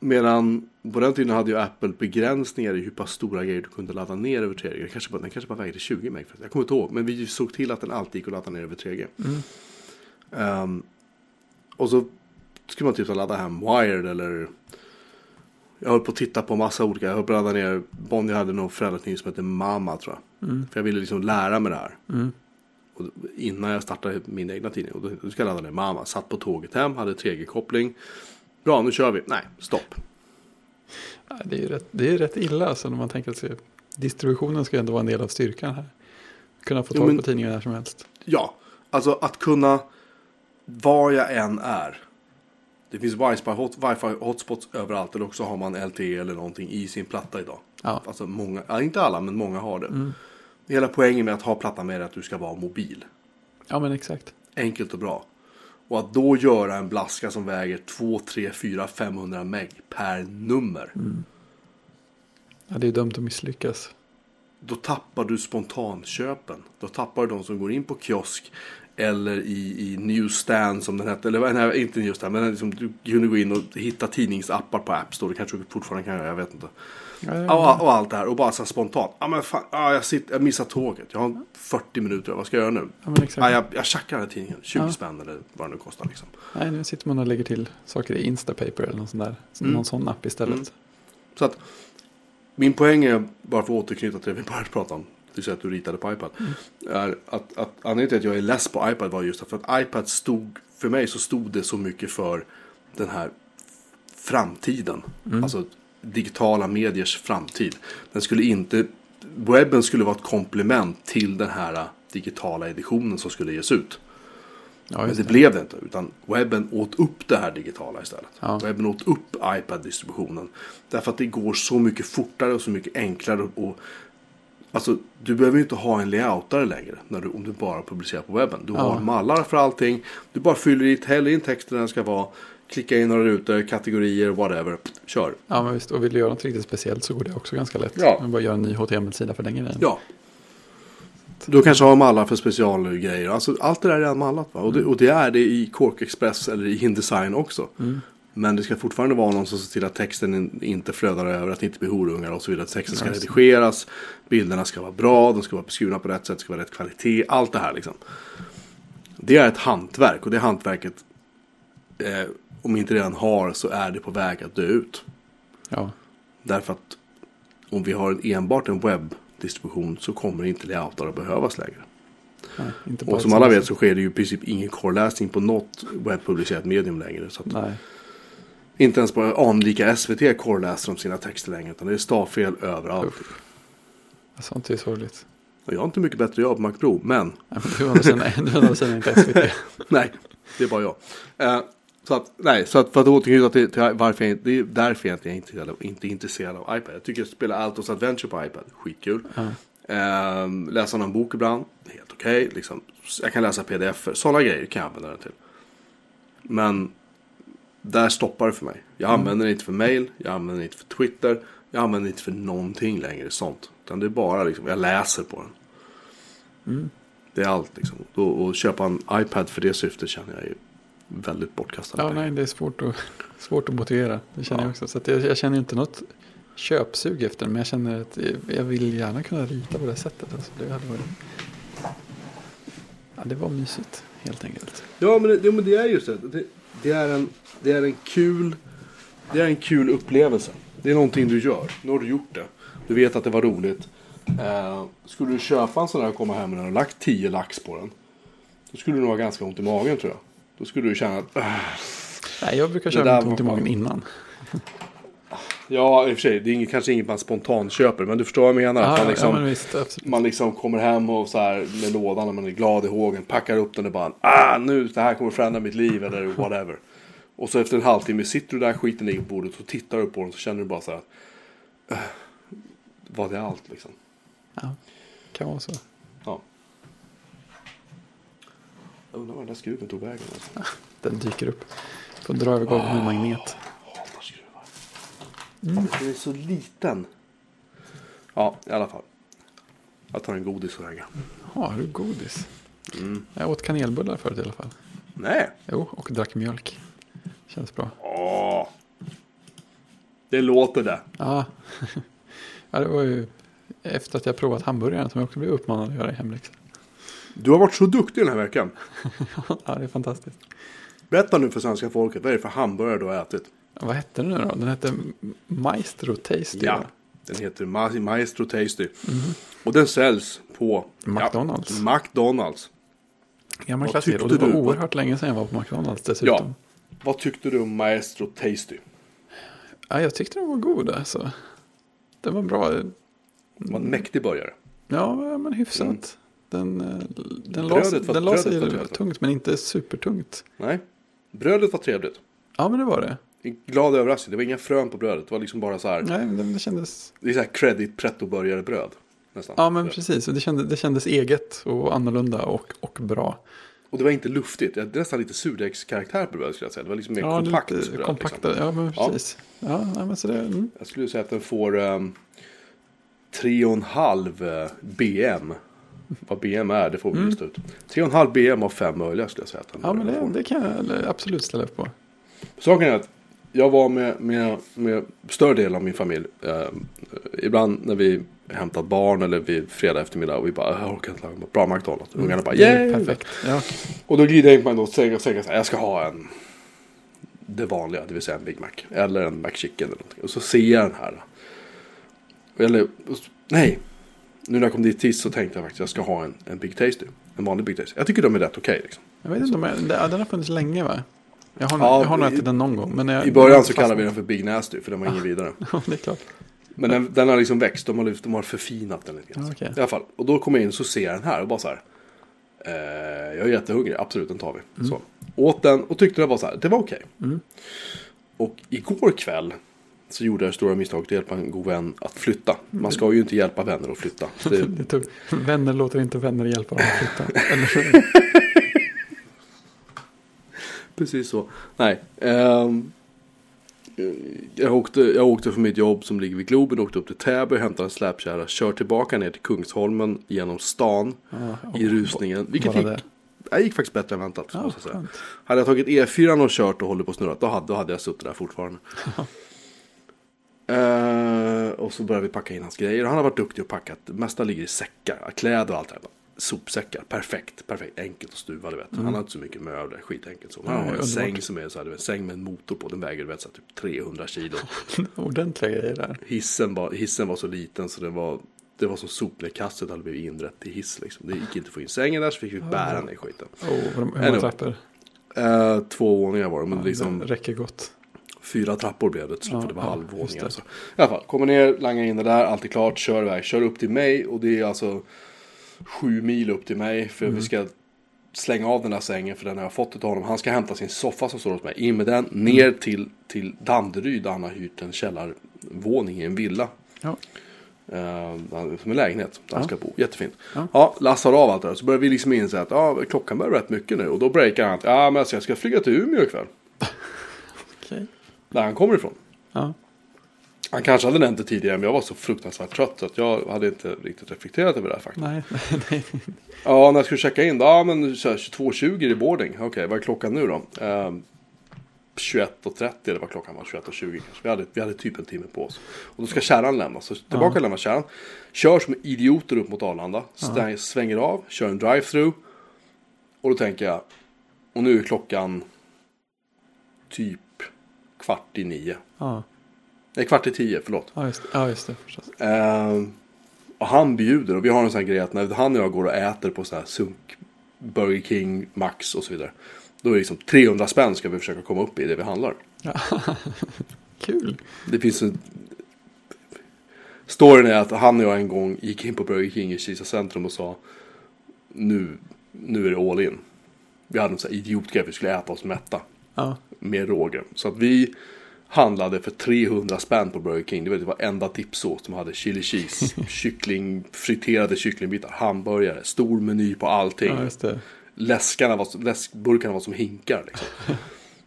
medan på den tiden hade ju Apple begränsningar i hur pass stora grejer du kunde ladda ner över 3G. Den kanske bara, den kanske bara vägde 20 meg. Jag kommer inte ihåg, men vi såg till att den alltid gick att ladda ner över 3G. Mm. Ehm, och så skulle man typ ladda hem Wired eller jag höll på att titta på massa olika. Jag höll på att ladda ner Bonnie hade någon föräldratidning som hette Mama tror jag. Mm. För jag ville liksom lära mig det här. Mm. Och innan jag startade min egna tidning. Och då, då ska jag ladda ner Mama. Satt på tåget hem, hade 3G-koppling. Bra, nu kör vi. Nej, stopp. Det är ju rätt, det är rätt illa alltså när man tänker sig distributionen ska ändå vara en del av styrkan här. Kunna få Jo, tag men- på tidningar när som helst. Ja, alltså att kunna var jag än är. Det finns wifi, hot, wifi hotspots överallt. Eller också har man LTE eller någonting i sin platta idag. Ja. Alltså många, ja, inte alla men många har det. Mm. Hela poängen med att ha plattan med är att du ska vara mobil. ja, men exakt. Enkelt och bra. Och att då göra en blaska som väger 2, 3, 4, 500 meg per nummer. Ja, det är dömt att misslyckas. Då tappar du spontanköpen. Då tappar du de som går in på kiosk. Eller i, i Newsstand som den hette. Eller nej, inte Newsstand. Men liksom, du kunde gå in och hitta tidningsappar på App Store. Det kanske du fortfarande kan göra. Jag vet inte. Ja, och, och allt det här. Och bara så spontant. Ja men fan. Ja, jag, sitter, jag missar tåget. Jag har 40 minuter. Vad ska jag göra nu? ja, men exakt. Ja, jag, jag tjackar den här tidningen. 20 Ja. spänn eller vad det nu kostar liksom. Nej, nu sitter man och lägger till saker i Instapaper eller någon sån där. Mm. Någon sån app istället. Mm. Så att min poäng är, bara för att återknyta till det vi började prata om, vill säga att du ritade på iPad. Är att, att anledningen till att jag är less på iPad var just för att iPad stod, för mig så stod det så mycket för den här framtiden. Alltså digitala mediers framtid. Den skulle inte, webben skulle vara ett komplement till den här digitala editionen som skulle ges ut. Ja, Men det det. blev det inte. Utan webben åt upp det här digitala istället. Ja. Webben åt upp iPad-distributionen. Därför att det går så mycket fortare och så mycket enklare. Och, alltså, du behöver ju inte ha en layoutare längre. När du, om du bara publicerar på webben. Du Ja. har mallar för allting. Du bara fyller i, häller in texten där den ska vara. Klicka in några rutor, kategorier, whatever. Kör. Ja, men visst. Och vill du göra något riktigt speciellt så går det också ganska lätt. Ja. Man bara göra en ny HTML-sida för den grejen. Ja. Du kanske har mallar för specialgrejer. Alltså, allt det där är redan mallat. Va? Och, det, och det är det i Cork Express eller i InDesign också. Men det ska fortfarande vara någon som ser till att texten in- inte flödar över, att det inte blir horungar och så vidare. Att texten ska redigeras, bilderna ska vara bra, de ska vara beskurna på rätt sätt, ska vara rätt kvalitet. Allt det här liksom. Det är ett hantverk och det hantverket, eh, om inte redan har, så är det på väg att dö ut. Ja. Därför att om vi har enbart en webbdistribution så kommer inte layoutar att behövas längre. Nej, Och som alla vet så sker det ju i princip ingen korrläsning på något webbpublicerat medium längre. Så inte ens på anlika SVT korrläser de sina texter längre utan det är stavfel överallt. Uff. Sånt är sorgligt. Och jag har inte mycket bättre jobb på Mac Pro, men Nej, men du sidan inte SVT. nej, det är bara jag. Eh, så att, nej, så att för att återknyta till, till varför jag, det är därför jag inte är intresserad av, inte är intresserad av iPad. Jag tycker att spela Altos Adventure på iPad, skitkul. Ja. Eh, läsa någon bok ibland, helt okej. liksom. Jag kan läsa pdf sådana grejer kan jag använda den till. Men där stoppar det för mig. Jag använder den inte för mail, jag använder den inte för Twitter, jag använder den inte för någonting längre sånt. Utan det är bara liksom, jag läser på den. Mm. Det är allt liksom. Och, och köpa en iPad för det syftet känner jag är väldigt bortkastade Ja, pengar. nej, det är svårt att, svårt att motivera. Det känner Ja. jag också. Så att jag, jag känner inte något köpsug efter den, Men jag känner att jag- jag vill gärna kunna rita på det sättet. Alltså, det, hade varit... ja, det var mysigt, helt enkelt. Ja men det, det, men det är just det. det. Det är, en, det är en kul Det är en kul upplevelse. Det är någonting du gör. Nu har du gjort det. Du vet att det var roligt. Eh, skulle du köpa en sån här och komma hem med den och lagt 10 lax på den. Då skulle du nog ha ganska ont i magen tror jag. Då skulle du känna att... "Äh." Nej, jag brukar köra med ont i magen innan. Ja i och för sig. Det är inget, kanske inget man spontant köper. Men du förstår vad jag menar. att Ja, man, ja, liksom, men visst, man liksom kommer hem och så här med lådan när man är glad i hågen. Packar upp den och bara ah nu det här kommer förändra mitt liv eller whatever. Och så efter en halvtimme sitter du där skiten ligger på bordet och tittar du på den så känner du bara så här "Äh, Var det allt liksom? Ja, kan vara så. Ja. Jag undrar var den där skruven tog vägen. Alltså. Den dyker upp. Får dra över golvet med magnet. Hatar skruvar. Mm. Den är så liten. Ja, i alla fall. Jag tar en godis och vägen. Ja, har du godis? Mm. Jag åt kanelbullar förut i alla fall. Nej. Jo, och drack mjölk. Känns bra. Åh. Det låter det. Ja. ja, det var ju efter att jag provat hamburgaren som jag också blev uppmanad att göra i hemläxor. Du har varit så duktig den här veckan. ja, det är fantastiskt. Berätta nu för svenska folket. Vad är det för hamburgare du har ätit? Vad hette den nu då? Den hette Maestro Tasty. Ja. Den heter Ma- Maestro Tasty. Och den säljs på McDonald's. Ja, McDonalds. Gammal klassiker. Och det var du? oerhört länge sedan jag var på McDonalds dessutom. Ja. Vad tyckte du om Maestro Tasty? Ja, jag tyckte den var god alltså. Den var bra. Det var en mäktig burgare. Ja, men hyfsat. Mm. Den, eh, den var- den la sig var tungt, men inte supertungt. Nej. Brödet var trevligt. Ja, men det var det. En glad överraskning. Det var inga frön på brödet. Det var liksom bara så här. Nej, men det, kändes... Det är så här credit pretto burgare bröd. Nästan. Ja, men precis. Det kändes, det kändes eget och annorlunda och, och bra. Och det var inte luftigt. Det är nästan lite surdegskaraktär på brödet skulle jag säga. Det var liksom mer Ja, kompakt lite bröd. kompaktare. Liksom. Ja, men Ja. precis. Ja, nej, men så det... Mm. Jag skulle säga att den får um, 3,5 eh, BM. Vad BM är, det får vi lista ut. 3,5 BM av 5 möjliga skulle jag säga. Att Mm. Ja, men det, det kan jag absolut ställa upp på. Saken är att jag var med, med, med större del av min familj. Eh, ibland när vi hämtat barn eller vid fredag eftermiddag och vi bara, jag orkar inte laga mat." bra McDonalds. Ungarna bara, yay! Perfekt. Ja. Och då glider jag in på en och säger, säger så här, jag ska ha en det vanliga, det vill säga en Big Mac. Eller en McChicken eller någonting. Och så ser jag den här. Eller, nej. Nu när jag kom dit sist så tänkte jag faktiskt att jag ska ha en, en Big Tasty. En vanlig Big Tasty. Jag tycker de är rätt okej liksom. Jag vet inte jag, det- den har funnits länge va? Jag har, Ja, jag har nog ätit den någon gång. Men jag, I början så kallar vi den för Big Nasty för den var ingen vidare. Ja, det är klart. Men den, den har liksom växt, de har, de har förfinat den lite grann. Okej. I alla fall, och då kommer jag in och så ser jag den här och bara så här. Eh, jag är jättehungrig, absolut den tar vi. Så. Åt den och tyckte det var så här, det var okej. Och igår kväll så gjorde jag det stora misstaget att hjälpa en god vän att flytta. Man ska ju inte hjälpa vänner att flytta. Det, Det vänner låter inte vänner hjälpa dem att flytta. Precis så. Nej. ehm, jag, åkte, jag åkte från mitt jobb som ligger vid Globen, åkte upp till Täby, hämtade en släpkärra, kör tillbaka ner till Kungsholmen genom stan ja, i rusningen. Vilket gick, det. det gick faktiskt bättre än väntat. Måste jag säga. Hade jag tagit E4 och kört och hållit på och snurrat, då hade, då hade jag suttit där fortfarande. Eh, och så började vi packa in hans grejer. Han har varit duktig och packat. Det mesta ligger i säckar, kläder och allt det här. Sopsäckar, perfekt, perfekt, enkelt att stuva, du vet. Han har inte så mycket möbler, skitenkelt så. Han har en underbart. säng som är så här, du vet, säng med en motor på, den väger du vet, så här, typ 300 kilo. Ordentliga grejer där. Hissen var, hissen var så liten så det var, det var som soplekastet hade blivit inrett till hiss liksom. Det gick inte att få in sängen där så fick vi bära ner skiten. Oh, hur många trappor? Eh, två våningar var det, men liksom Det räcker gott. Fyra trappor blev det till slut, för det var ja, halvvåningar. just det. Så. I alla fall, kommer ner, langar in det där, allt är klart, kör iväg, kör upp till mig och det är alltså sju mil upp till mig för Mm. vi ska slänga av den där sängen för den har jag fått av honom. Han ska hämta sin soffa som står hos mig, in med den, ner Mm. till, till Danderyd där han har hyrt en källarvåning i en villa. Ja. Eh, som en lägenhet där han Ja. ska bo. Jättefint. Ja. Ja. lassar av allt det där. Så börjar vi liksom inse att ja, klockan börjar rätt mycket nu. Och då breakar han att ja, men alltså, jag ska flyga till Umeå ikväll. Där han kommer ifrån. Ja. Han kanske hade nämnt det tidigare men jag var så fruktansvärt trött så att jag hade inte riktigt reflekterat över det här faktiskt. Nej, nej, nej. Ja, när jag skulle checka in, ja men så här 22.20 i boarding. Okej, vad är klockan nu då? Ehm, 21.30 eller vad klockan var, 21.20 kanske. Vi hade, vi hade typ en timme på oss. Och då ska kärran lämnas. Så tillbaka Ja. lämna kärran. Kör som idioter upp mot Arlanda. Stäng, Svänger av, kör en drive-through. Och då tänker jag, och nu är klockan typ kvart i nio. Ja, Nej, kvart i tio, förlåt. ja, just, ja, just det förstås. Ehm, och han bjuder och vi har en sån här grej att när han och jag går och äter på så här sunk, Burger King, Max och så vidare. Då är det liksom 300 spänn ska vi försöka komma upp i det vi handlar. Kul. Det finns en... Storyn är att han och jag en gång gick in på Burger King i Kisa centrum och sa nu, nu är det all in. Vi hade en sån här idiotgrej, vi skulle äta oss mätta Ja, med råge. Så att vi, handlade för 300 spänn på Burger King. Det var enda tipsås som hade chili cheese, kyckling, friterade kycklingbitar, hamburgare, stor meny på allting. Ja. Läskarna var, läskburkarna var som hinkar. Liksom.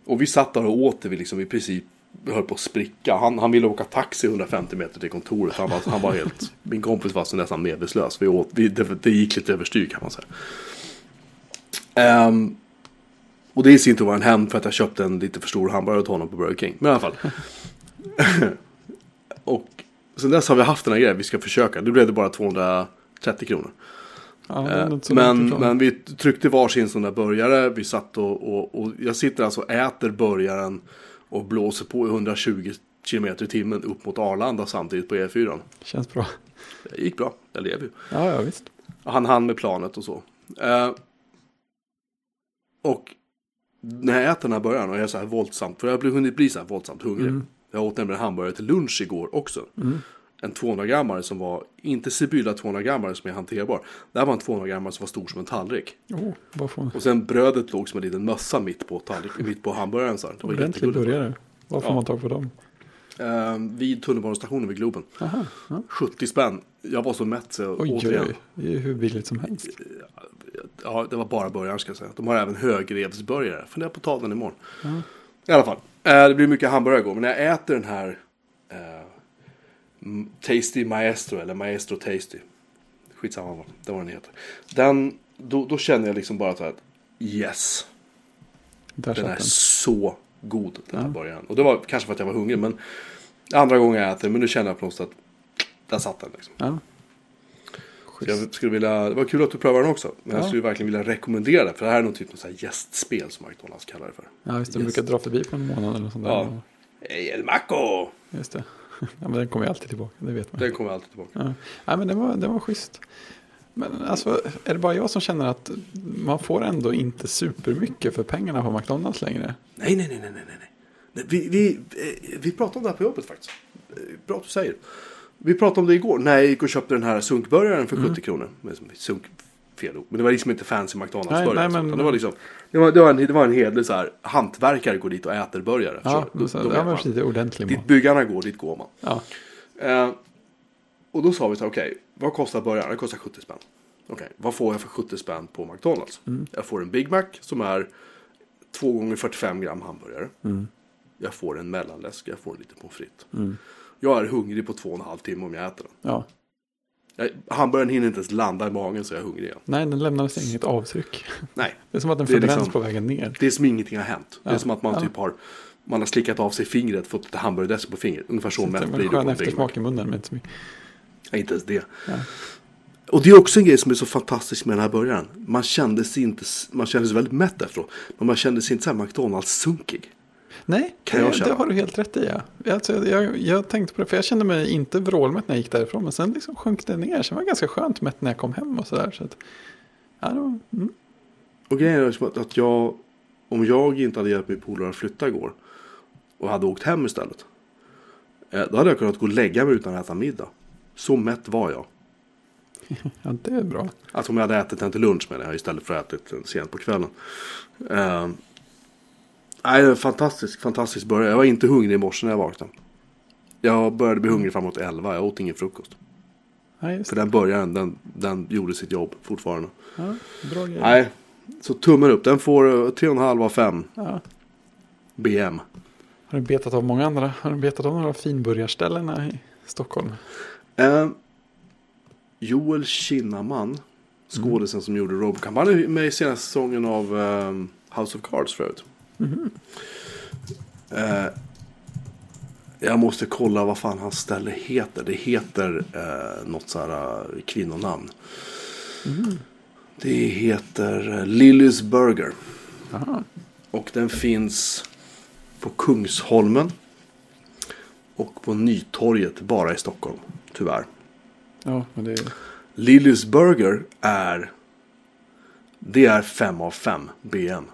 och vi satt där och åt det, vi liksom i princip höll på att spricka. Han, han ville åka taxi 150 meter till kontoret. Han var, han var helt, min kompis var så nästan medvetslös. Vi åt, vi, det, det gick lite överstyr kan man säga. Ehm, och det i sin tur var en hämnd för att jag köpte en lite för stor hamburgare till honom på Burger King. Men i alla fall. och sen dess har vi haft den här grejen, vi ska försöka. Nu blev det bara 230 kronor. Ja, Eh, Men, men vi tryckte varsin sån där burgare. Vi satt och, och, och jag sitter alltså och äter burgaren och blåser på i 120 km i timmen upp mot Arlanda samtidigt på E4. Känns bra. Det gick bra, jag lever ju. Ja, ja visst. Han hann med planet och så. Eh, och när jag äter den här burgaren och jag är så här våldsamt, för jag har hunnit bli så här våldsamt hungrig. Mm. Jag åt nämligen hamburgare till lunch igår också. En 200 grammare som var, inte Sibylla 200 grammare som är hanterbar. Det här var en 200 grammare som var stor som en tallrik. Oh, en Och sen brödet låg som en liten mössa mitt på tallriken, mitt på hamburgaren. Så här. Det var ordentlig burgare. Var får Ja. man tag på dem? Eh, vid tunnelbanestationen vid Globen. Aha, ja. 70 spänn. Jag var så mätt så Oj, återigen. oj. Det är hur billigt som helst. Ja, det var bara början ska jag säga. De har även högrevsburgare. Funderar på att ta den imorgon. I alla fall. Eh, det blir mycket hamburgare igår. Men när jag äter den här eh, Tasty Maestro. Eller Maestro Tasty. Skitsamma vad det var den heter. Den, då, då känner jag liksom bara så här yes. Där Den är den. så god den här Ja. burgaren. Och det var kanske för att jag var hungrig. Men andra gången jag äter. Men nu känner jag på något sätt att där satt den liksom. Ja. Jag skulle vilja, det var kul att du prövar den också. Men jag Ja. skulle verkligen vilja rekommendera det. För det här är någon typ av gästspel som McDonalds kallar det för. Ja, just det. De Yes. brukar dra förbi på en månad eller sånt där. Ja. Hej El Maco! Just det. Ja, men den kommer ju alltid tillbaka, det vet man. Den kommer alltid tillbaka. Ja. ja, men den var, den var schysst. Men alltså, är det bara jag som känner att man får ändå inte supermycket för pengarna på McDonalds längre? Nej, nej, nej, nej, nej. Vi, vi, eh, vi pratade om det här på jobbet faktiskt. Eh, Bra att du säger. Vi pratade om det igår. När jag gick och köpte den här sunkburgaren för 70 kronor. Men som- Sunk, fel ord. Men det var liksom inte fancy McDonalds Nej, burgare. nej, men- det var liksom. Det var, det var en, det var en hedlig så här. Hantverkare går dit och äter burgare. Ja, så, Då- då vet var man. lite ordentlig Dit mat. byggarna går, dit går man. Ja, Eh, och då sa vi så här, okej, vad kostar burgaren? Den kostar 70 spänn. Okej, vad får jag för 70 spänn på McDonalds? Jag får en Big Mac som är 2 gånger 45 gram hamburgare. Jag får en mellanläsk, jag får lite pommes frites. Jag är hungrig på två och en halv timme om jag äter den. ja. Jag, hamburgaren hinner inte ens landa i magen så jag är hungrig igen. Nej, den lämnade sig inget avtryck. Nej, Det är som att den Det förbränns liksom- på vägen ner. det är som ingenting har hänt. Det är Ja, som att man ja. typ har man har slickat av sig fingret, fått lite hamburgardressing på fingret. Ungefär så Det mätt blir en du på en Big Mac. i munnen. Men inte så mycket. Nej, inte ens det. Ja. Och det är också en grej som är så fantastisk med den här början. Man kände sig inte, man kände sig väldigt mätt efteråt. Men man kände sig inte så här McDonalds-sunkig. Nej, det, det har du helt rätt i. Ja. Alltså, jag, jag tänkte på det, för jag kände mig inte vrålmätt när jag gick därifrån. Men sen liksom sjönk det ner. Sen var det ganska skönt mätt när jag kom hem och sådär. Så att, ja, det var, mm. Och grejen är liksom att, att jag, om jag inte hade hjälpt min polare att flytta igår. Och hade åkt hem istället. eh, Då hade jag kunnat gå och lägga mig utan att äta middag. Så mätt var jag. ja, det är bra. Alltså om jag hade ätit den till lunch menar jag istället för att ätit den sent på kvällen. Eh, nej, det är en fantastisk, fantastisk början. Jag var inte hungrig i morse när jag vaknade. Jag började bli hungrig framåt 11. Jag åt ingen frukost. Just För det. den början, den, den gjorde sitt jobb fortfarande. Ja, bra grej. Nej, så tummen upp. Den får eh, 3,5 av 5 Ja. BM. Har du betat av många andra? Har du betat av några finburgarställen i Stockholm? Eh, Joel Kinnaman, skådisen som gjorde Robocop. Han är med i senaste säsongen av eh, House of Cards förut. Eh, jag måste kolla vad fan hans ställe heter. Det heter eh, något så här eh, kvinnonamn. Det heter eh, Lillys Burger. Aha. Och den finns på Kungsholmen. Och på Nytorget bara i Stockholm. Tyvärr. Ja, men det är... Lillys Burger är. Det är 5 av 5 BM.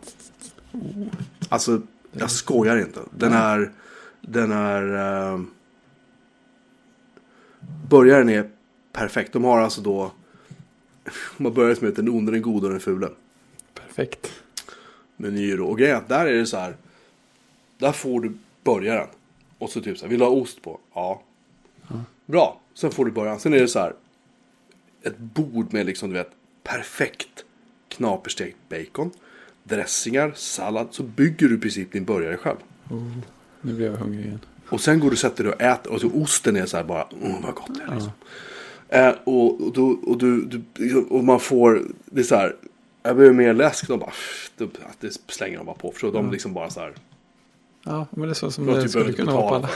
Alltså jag skojar inte. Den är. Den är. Uh, Börjaren är perfekt. De har alltså då. De har börjat med den onde, den gode och den fule. Perfekt. menyer. Och grejen är att där är det så här. Där får du börjaren. Och så typ så här, vill du ha ost på? Ja. Bra, sen får du början. Sen är det så här. Ett bord med liksom, du vet, perfekt knaperstekt bacon. Dressingar, sallad. Så bygger du i princip din burgare själv. Nu blir jag hungrig igen. Och sen går du och sätter dig och äter. Och så osten är så här bara, mm, vad gott det är liksom. Eh, och, och, då, och, du, du, och man får, det är så här. Jag behöver mer läsk. De bara, det, slänger de bara på. För de liksom bara så här. Ja, men det är så som det du skulle kunna vara på alla.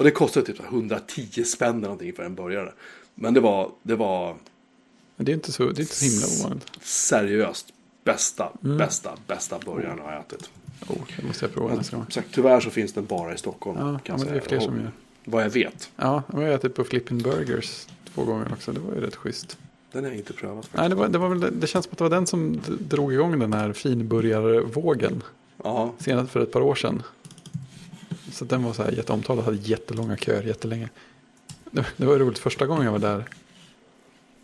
Och det kostar typ så här 110 spänn eller någonting för en burgare. Men det var, det var det är inte så, det är inte så himla ovanligt. seriöst bästa, Mm. bästa, bästa burgaren jag har ätit. Oh, det måste jag prova nästa gång. Sagt, tyvärr så finns den bara i Stockholm. Ja, kan men det är fler som gör. Vad jag vet. Ja, jag har ätit på Flippin Burgers två gånger också. Det var ju rätt schysst. Den har jag inte prövat faktiskt. Nej, det, var, det, var väl, det känns som att det var den som drog igång den här finburgarvågen. Ja, Senast för ett par år sedan. Så den var så här jätteomtalad, hade jättelånga köer jättelänge. Det, det var roligt, första gången jag var där.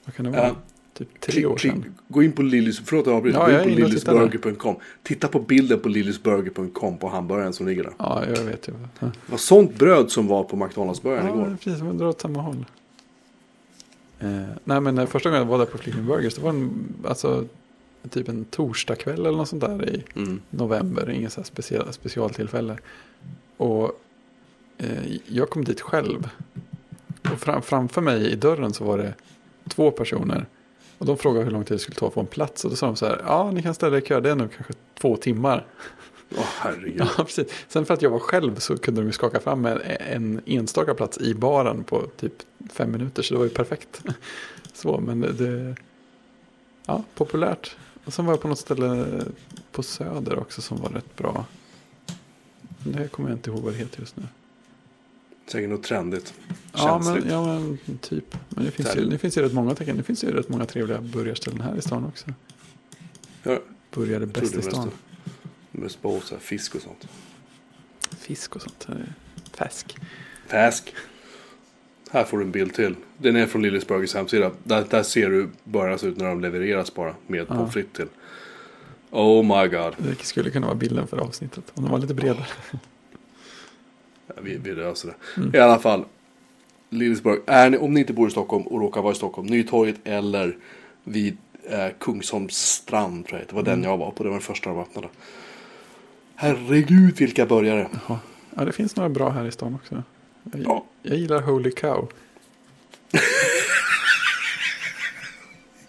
Vad kan det vara? Ja. Typ tre år sedan. klick, gå in på Lillys, förlåt jag avbryter. Ja, gå in på lillysburger.com. Titta på bilden på lillysburger.com på hamburgaren som ligger där. Ja, jag vet ju. Ja, Det var sånt bröd som var på McDonalds-burgaren ja igår. det är precis, man drar åt samma håll. Eh, nej, men eh, första gången jag var där på Flippin Burgers, det var en, alltså, typ en torsdagkväll eller något sånt där i Mm. november, inget så här speciell, specialtillfälle. Och eh, jag kom dit själv. Och fram, framför mig i dörren så var det två personer. Och de frågade hur lång tid det skulle ta att få en plats. Och då sa de så här, ja ni kan ställa er i kö, det är nog kanske två timmar. Åh herregud. Ja, precis. Sen för att jag var själv så kunde de ju skaka fram en, en enstaka plats i baren på typ fem minuter. Så det var ju perfekt. Så, men det, det ja, populärt. Och sen var jag på något ställe på Söder också som var rätt bra. Det kommer jag inte ihåg vad det heter just nu. Säkert något trendigt. Ja men, ja, men typ. Men det finns, ju, det finns ju rätt många tecken. Det finns ju rätt många trevliga burgarställen här i stan också. Ja, Burgare bäst i stan. mest- på så här fisk och sånt. Fisk och sånt. Fäsk. Fäsk. Här får du en bild till. Den är från Lillys Burgers hemsida. Där, där ser du burgare ut när de levereras bara. Med pommes frites till. Oh my god. Det skulle kunna vara bilden för avsnittet. Om den var lite bredare. Ja, vi, vi löser det. Mm. I alla fall. Lillesburg. Är ni, om ni inte bor i Stockholm och råkar vara i Stockholm. Nytorget eller vid eh, Kungsholms strand. Tror jag. Det var Mm. den jag var på. Det var den första de öppnade. Herregud vilka. Jaha. Ja, det finns några bra här i stan också. Jag, Ja. jag gillar Holy Cow.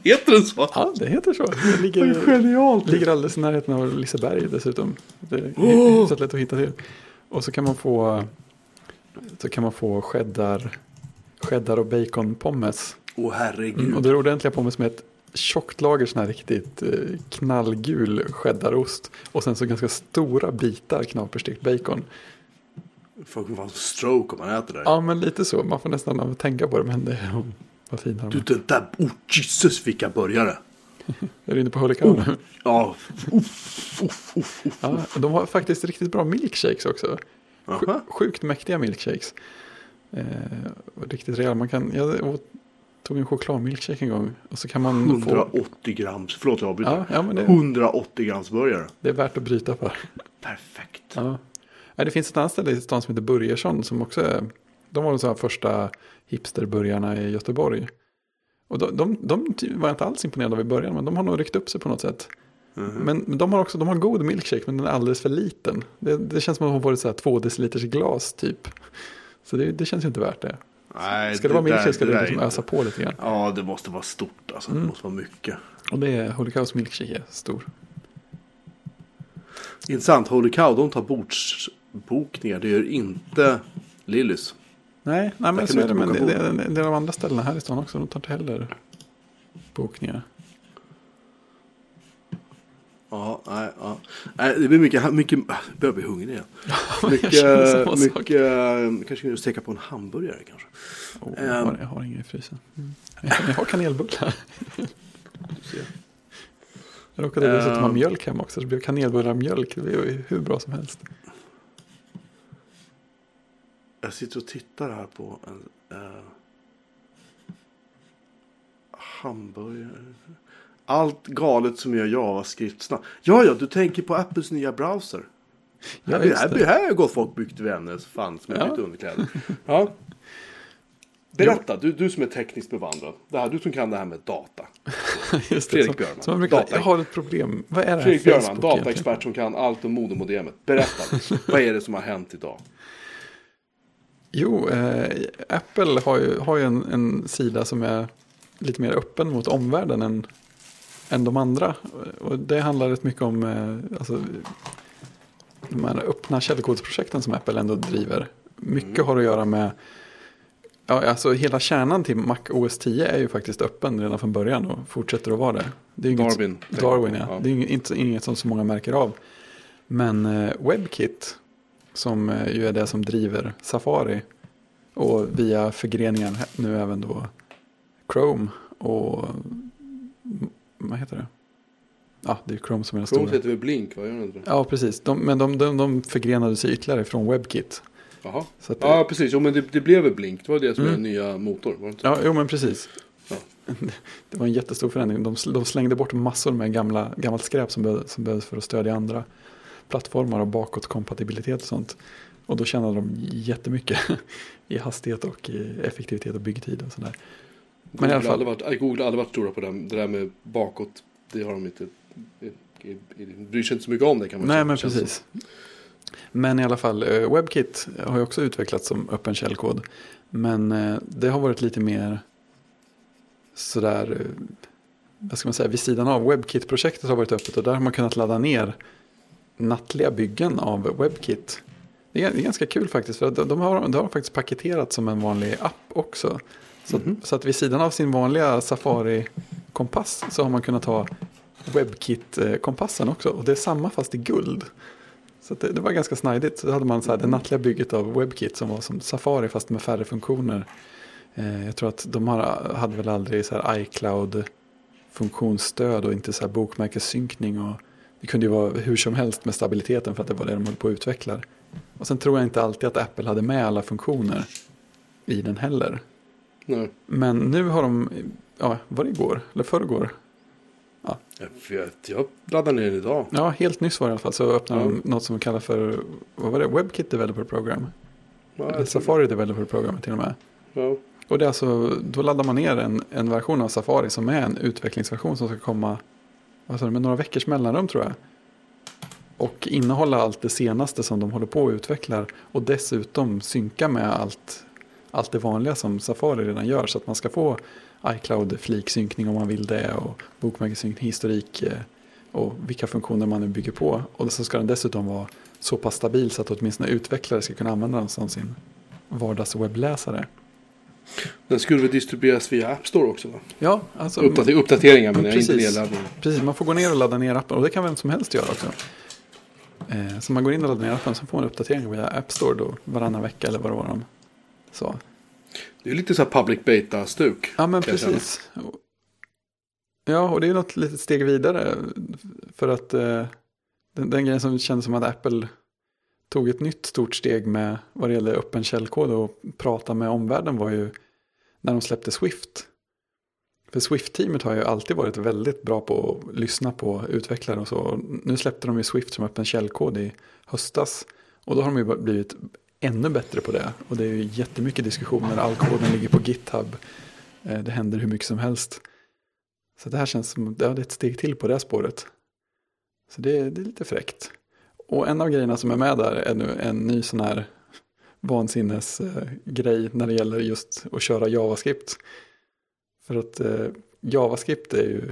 Heter den så? Ja, det heter så. Det Det är ligger, genialt. ligger alldeles i närheten av Liseberg dessutom. Det är Åh! hyfsat lätt att hitta till. Och så kan man få så kan man få cheddar, cheddar och bacon pommes. Åh herregud. Mm, och det är ordentliga pommes med ett tjockt lager sån här riktigt eh, knallgul cheddarost. Och sen så ganska stora bitar knaperstekt bacon. Folk får en stroke om man äter det. Ja, men lite så. Man får nästan tänka på det, men det vad fina de Du den där. Oh Jesus vilka burgare. Är du inne på Cow nu? Ja. Uff, uff, uff. Ja, de har faktiskt riktigt bra milkshakes också. Sj-. Sjukt mäktiga milkshakes. Eh, riktigt rejäla. Man kan, jag tog en chokladmilkshake en gång. Och så kan man få... 180 grams. Förlåt jag avbryter. Ja, ja, det, 180 grams burgare. det är värt att bryta för. Perfekt. Ja. Det finns ett annat ställe i stan som heter Börjesson som också är, de var de så här första hipsterburgarna i Göteborg. Och de, de, de var jag inte alls imponerad av i början, men de har nog ryckt upp sig på något sätt. Mhm. Men men de har också, de har god milkshake, men den är alldeles för liten. Det, det känns som att de har varit så här två deciliters glas typ. Så det, det känns ju inte värt det. Nej, Ska det vara milkshake ska det är liksom ösa på lite grann. Ja, det måste vara stort alltså. Mm. Det måste vara mycket. Och det är Holy Cows milkshake är stor. Intressant. Holy Cow, de tar bordsbokningar. Det gör inte Lillys. Nej, nej men kan så du är det boka det, det, det, det är de andra ställena här i stan också. De tar inte heller bokningar. Ja, nej, ja. nej, det blir mycket, mycket, jag börjar bli hungrig igen. jag Mycket, mycket, eh, kanske kunde steka på en hamburgare kanske. Oh, jag, har, Ehm. jag har ingen i frysen. Mm. Jag, jag har kanelbullar. Du. Jag råkade dessutom ha Ehm. mjölk hemma också. Så det blev kanelbullar och mjölk. Det blev ju hur bra som helst. Jag sitter och tittar här på en eh, hamburgare. Allt galet som gör JavaScript snabbt. Ja, ja, du tänker på Apples nya browser. Ja, här, här, det. här har gott folk byggt vänner fan som Ja. underkläder. Ja. Berätta, du, du som är tekniskt bevandrad. Det här, du som kan det här med data. Just det, Fredrik som- Björnman. Som jag, brukar, Data. jag har ett problem. Vad är det här Fredrik Björman, Facebook egentligen? dataexpert som kan allt om modemodemet. Berätta, vad är det som har hänt idag? Jo, eh, Apple har ju, har ju en, en sida som är lite mer öppen mot omvärlden än, än de andra. Och det handlar rätt mycket om eh, alltså, de här öppna källkodsprojekten som Apple ändå driver. Mycket har att göra med, ja, alltså hela kärnan till Mac OS 10 är ju faktiskt öppen redan från början och fortsätter att vara det. det är inget- Darwin. Darwin, ja. Ja. Det är inget, inget som så många märker av. Men eh, WebKit, som eh, ju är det som driver Safari och via förgreningen nu även då Chrome och vad heter det? Ja, det är Chrome som är den Chrome stora. heter väl Blink, vad gör inte? Ja, precis. De, men de, de, de förgrenade sig ytterligare från WebKit. Jaha. Så att, Ja, precis. Jo, men det, det blev väl Blink. Det var det som är Mm. den nya motor. Var det inte? Ja, jo men precis. Ja. Det var en jättestor förändring. De, de slängde bort massor med gamla, gammalt skräp som, behövs för att stödja andra plattformar och bakåtkompatibilitet och sånt. Och då tjänade de jättemycket i hastighet och i effektivitet och byggtid och sådär. Men i alla Google, fall- varit, Google har aldrig varit stora på det, det där med bakåt. Det har de inte. Bryr sig inte så mycket om det kan man Nej säga. men Känns precis. Men i alla fall, eh, WebKit har ju också utvecklats som öppen källkod. Men eh, det har varit lite mer sådär, eh, vad ska man säga, vid sidan av. WebKit-projektet har varit öppet och där har man kunnat ladda ner nattliga byggen av WebKit. Det är, det är ganska kul faktiskt, för de har, de har faktiskt paketerat som en vanlig app också. Så, Mhm. så att vid sidan av sin vanliga Safari-kompass så har man kunnat ha WebKit-kompassen också. Och det är samma fast i guld. Så det, det var ganska snajdigt. Så hade man så här, det nattliga bygget av WebKit som var som Safari fast med färre funktioner. Eh, jag tror att de har, hade väl aldrig så iCloud-funktionsstöd och inte så här bokmärkessynkning. Och det kunde ju vara hur som helst med stabiliteten för att det var det de höll på att utveckla. Och sen tror jag inte alltid att Apple hade med alla funktioner i den heller. Nej. Men nu har de, ja, var det igår? Eller förrgår? Jag vet, jag laddar ner den idag. Ja, helt nyss var det i alla fall så öppnade Ja. de något som kallas för, vad var det, WebKit Developer Program. Ja, Eller Safari Developer Program till och med. det. Ja. Och det är alltså, då laddar man ner en, en version av Safari som är en utvecklingsversion som ska komma vad sa du, med några veckors mellanrum tror jag. Och innehålla allt det senaste som de håller på och utvecklar. Och dessutom synka med allt, allt det vanliga som Safari redan gör. Så att man ska få iCloud fliksynkning om man vill det. Och bokmärkessynkning, historik eh, och vilka funktioner man nu bygger på. Och så ska den dessutom vara så pass stabil så att åtminstone utvecklare ska kunna använda den som sin vardagswebbläsare. Den skulle väl distribueras via App Store också va? Ja, alltså, Uppdater uppdateringar men Precis. inte nedladdning. precis, man får gå ner och ladda ner appen och det kan vem som helst göra också. Eh, så man går in och laddar ner appen så får man uppdateringar via App Store då varannan vecka eller vad det var de sa. Det är lite så här public beta-stuk. Ja men precis. Ja och det är något litet steg vidare för att eh, den, den grejen som kändes som att Apple tog ett nytt stort steg med vad det gäller öppen källkod och prata med omvärlden var ju när de släppte Swift. För Swift-teamet har ju alltid varit väldigt bra på att lyssna på utvecklare och så. Nu släppte de ju Swift som öppen källkod i höstas. Och då har de ju blivit ännu bättre på det. Och det är ju jättemycket diskussioner. All koden ligger på GitHub. Eh, det händer hur mycket som helst. Så det här känns som ja, det är ett steg till på det här spåret. Så det, det är lite fräckt. Och en av grejerna som är med där är nu en ny sån här vansinnesgrej eh, när det gäller just att köra JavaScript. För att eh, JavaScript är ju,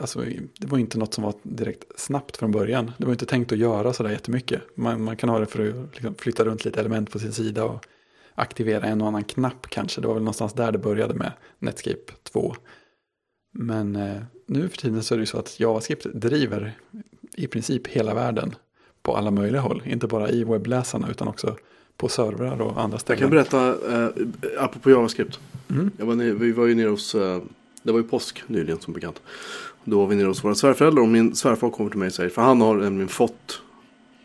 alltså det var inte något som var direkt snabbt från början. Det var inte tänkt att göra sådär jättemycket. Man, man kan ha det för att liksom flytta runt lite element på sin sida och aktivera en och annan knapp kanske. Det var väl någonstans där det började med Netscape 2. Men eh, nu för tiden så är det ju så att JavaScript driver i princip hela världen på alla möjliga håll. Inte bara i webbläsarna utan också på servrar och andra Jag ställen. kan berätta, eh, apropå JavaScript. Mm. Jag var nere, vi var ju nere hos, eh, det var ju påsk nyligen som bekant. Då var vi nere hos våra svärföräldrar och min svärfar kommer till mig och säger, för han har nämligen fått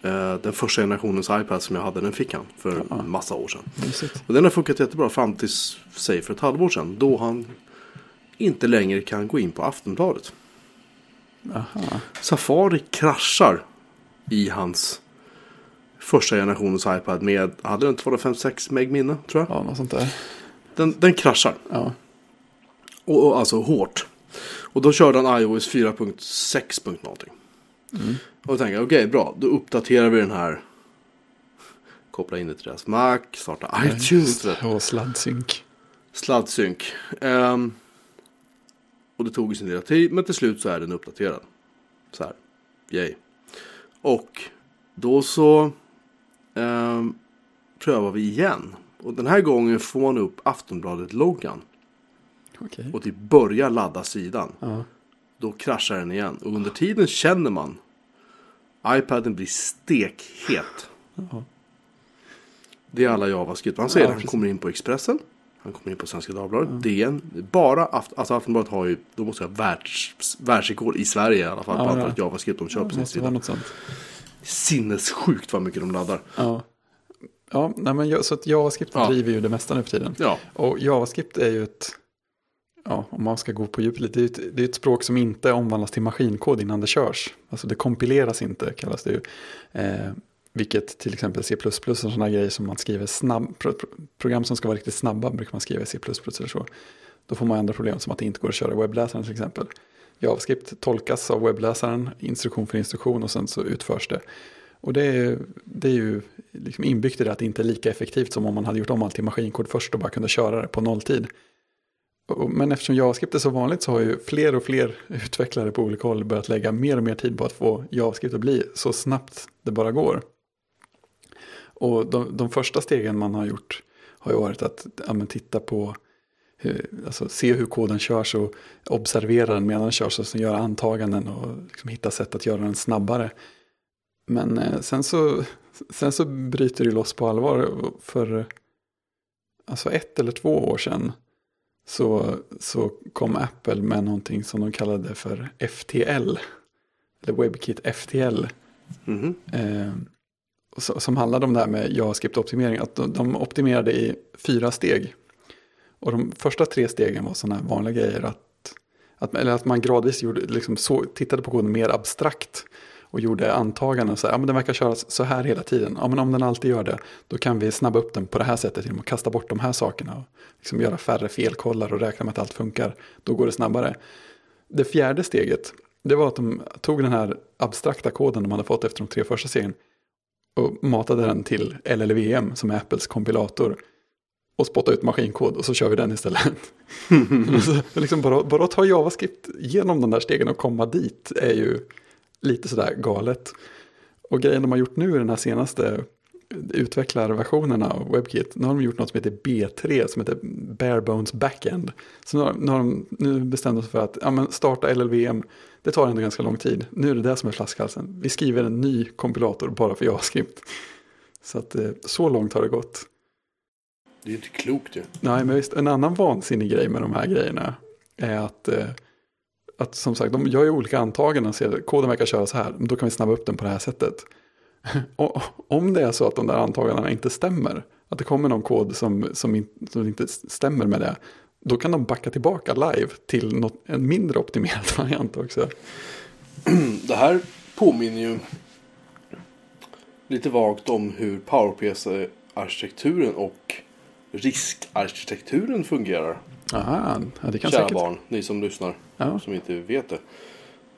eh, den första generationens iPad som jag hade, den fick han för Ja. en massa år sedan. Och den har funkat jättebra fram tills, säg för ett halvår sedan, då han inte längre kan gå in på Aftonbladet. Aha. Safari kraschar i hans första generationens iPad med, hade den 256 meg minne tror jag. Ja, något sånt där. Den, den kraschar. Ja. Och, och alltså hårt. Och då körde han iOS 4.6. någonting. Och då tänkte jag, okej bra, då uppdaterar vi den här. Koppla in det till deras Mac, starta iTunes. du. Och sladdsynk. Sladdsynk. Ehm, och det tog sin lilla tid, men till slut så är den uppdaterad. Så här, yay. Och då så ehm, prövar vi igen. Och den här gången får man upp Aftonbladet-loggan. Okej. Och typ börjar ladda sidan. Ja. Då kraschar den igen. Och under tiden känner man iPaden blir stekhet. Ja. Det är alla JavaScript. Man ser Ja, det. Han kommer in på Expressen. Han kommer in på Svenska Dagbladet. DN. Bara Aft alltså Aftonbladet har ju, då måste jag ha världs, världsrekord i Sverige i alla fall. Ja, på ja. antalet JavaScript de kör på Det sin sida. något sånt. Sinnessjukt vad mycket de laddar. Ja. Ja, nej, men jag- så att JavaScript Ja. driver ju det mesta nu för tiden. Ja, Och JavaScript är ju ett, ja, om man ska gå på djupet lite, det är ett, det är ett språk som inte omvandlas till maskinkod innan det körs. Alltså det kompileras inte, kallas det ju. Eh, vilket till exempel C++ och sådana grejer som man skriver snabb, pro, program som ska vara riktigt snabba brukar man skriva i C++ eller så. Då får man andra problem som att det inte går att köra i webbläsaren till exempel. JavaScript tolkas av webbläsaren, instruktion för instruktion och sen så utförs det. Och det är, det är ju liksom inbyggt i det att det inte är lika effektivt som om man hade gjort om allt till maskinkod först och bara kunde köra det på nolltid. Men eftersom JavaScript är så vanligt så har ju fler och fler utvecklare på olika håll börjat lägga mer och mer tid på att få JavaScript att bli så snabbt det bara går. Och de, de första stegen man har gjort har ju varit att ja, titta på, hur, alltså se hur koden körs och observera den medan den körs och sen göra antaganden och liksom hitta sätt att göra den snabbare. Men eh, sen, så, sen så bryter det loss på allvar. För alltså ett eller två år sedan så, så kom Apple med någonting som de kallade för FTL. Eller WebKit FTL. Mhm. Eh, så- som handlade om det här med JavaScript-optimering. Att de, de optimerade i fyra steg. Och de första tre stegen var sådana här vanliga grejer. Att, att, eller att man gradvis gjorde, liksom så, tittade på koden mer abstrakt. Och gjorde antaganden. Så här, ja, men den verkar köras så här hela tiden. Ja, men om den alltid gör det. Då kan vi snabba upp den på det här sättet. Genom att kasta bort de här sakerna. Och liksom göra färre felkollar och räkna med att allt funkar. Då går det snabbare. Det fjärde steget. Det var att de tog den här abstrakta koden de hade fått efter de tre första stegen och matade den till LLVM som är Apples kompilator och spottade ut maskinkod och så kör vi den istället. liksom bara, bara att ta JavaScript genom de där stegen och komma dit är ju lite sådär galet. Och grejen de har gjort nu i den här senaste utvecklarversionerna av WebKit, nu har de gjort något som heter B3 som heter Bare Bones Backend. Så nu har, nu har de nu bestämt sig för att ja, starta LLVM, det tar ändå ganska lång tid. Nu är det det som är flaskhalsen. Vi skriver en ny kompilator bara för JavaScript. Så att eh, så långt har det gått. Det är inte klokt ju. Nej, men visst, en annan vansinnig grej med de här grejerna är att, eh, att som sagt, de gör ju olika antaganden och att koden verkar köra så här, då kan vi snabba upp den på det här sättet. Och om det är så att de där antagandena inte stämmer, att det kommer någon kod som, som, in, som inte stämmer med det, då kan de backa tillbaka live till något, en mindre optimerad variant också. Det här påminner ju lite vagt om hur PowerPC-arkitekturen och riskarkitekturen fungerar. Aha, ja, det kan Kära säkert. barn, ni som lyssnar, Ja. som inte vet det.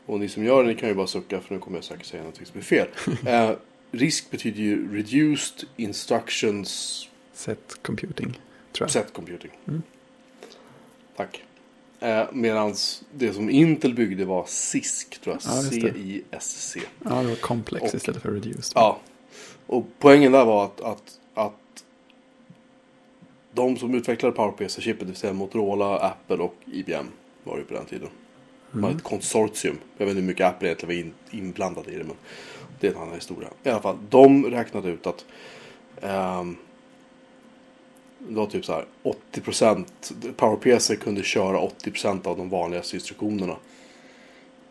Och ni som gör det, ni kan ju bara sucka för nu kommer jag säkert säga något som är fel. eh, risk betyder ju Reduced Instructions Set computing, tror jag. Set Computing. Mm. Tack. Eh, Medan det som Intel byggde var CISC, tror jag. Ja. C-I-S-C. Ja, det var complex Och- istället för reduced. Ja. Och poängen där var att, att, att de som utvecklade PowerPC-chippet, det vill säga Motorola, Apple och IBM var det på den tiden. Det var ett konsortium. Jag vet inte hur mycket Apple egentligen var in, inblandade i det, men det är en annan historia. I alla fall, de räknade ut att ehm, det var typ så här 80% PowerPC kunde köra 80% av de vanligaste instruktionerna.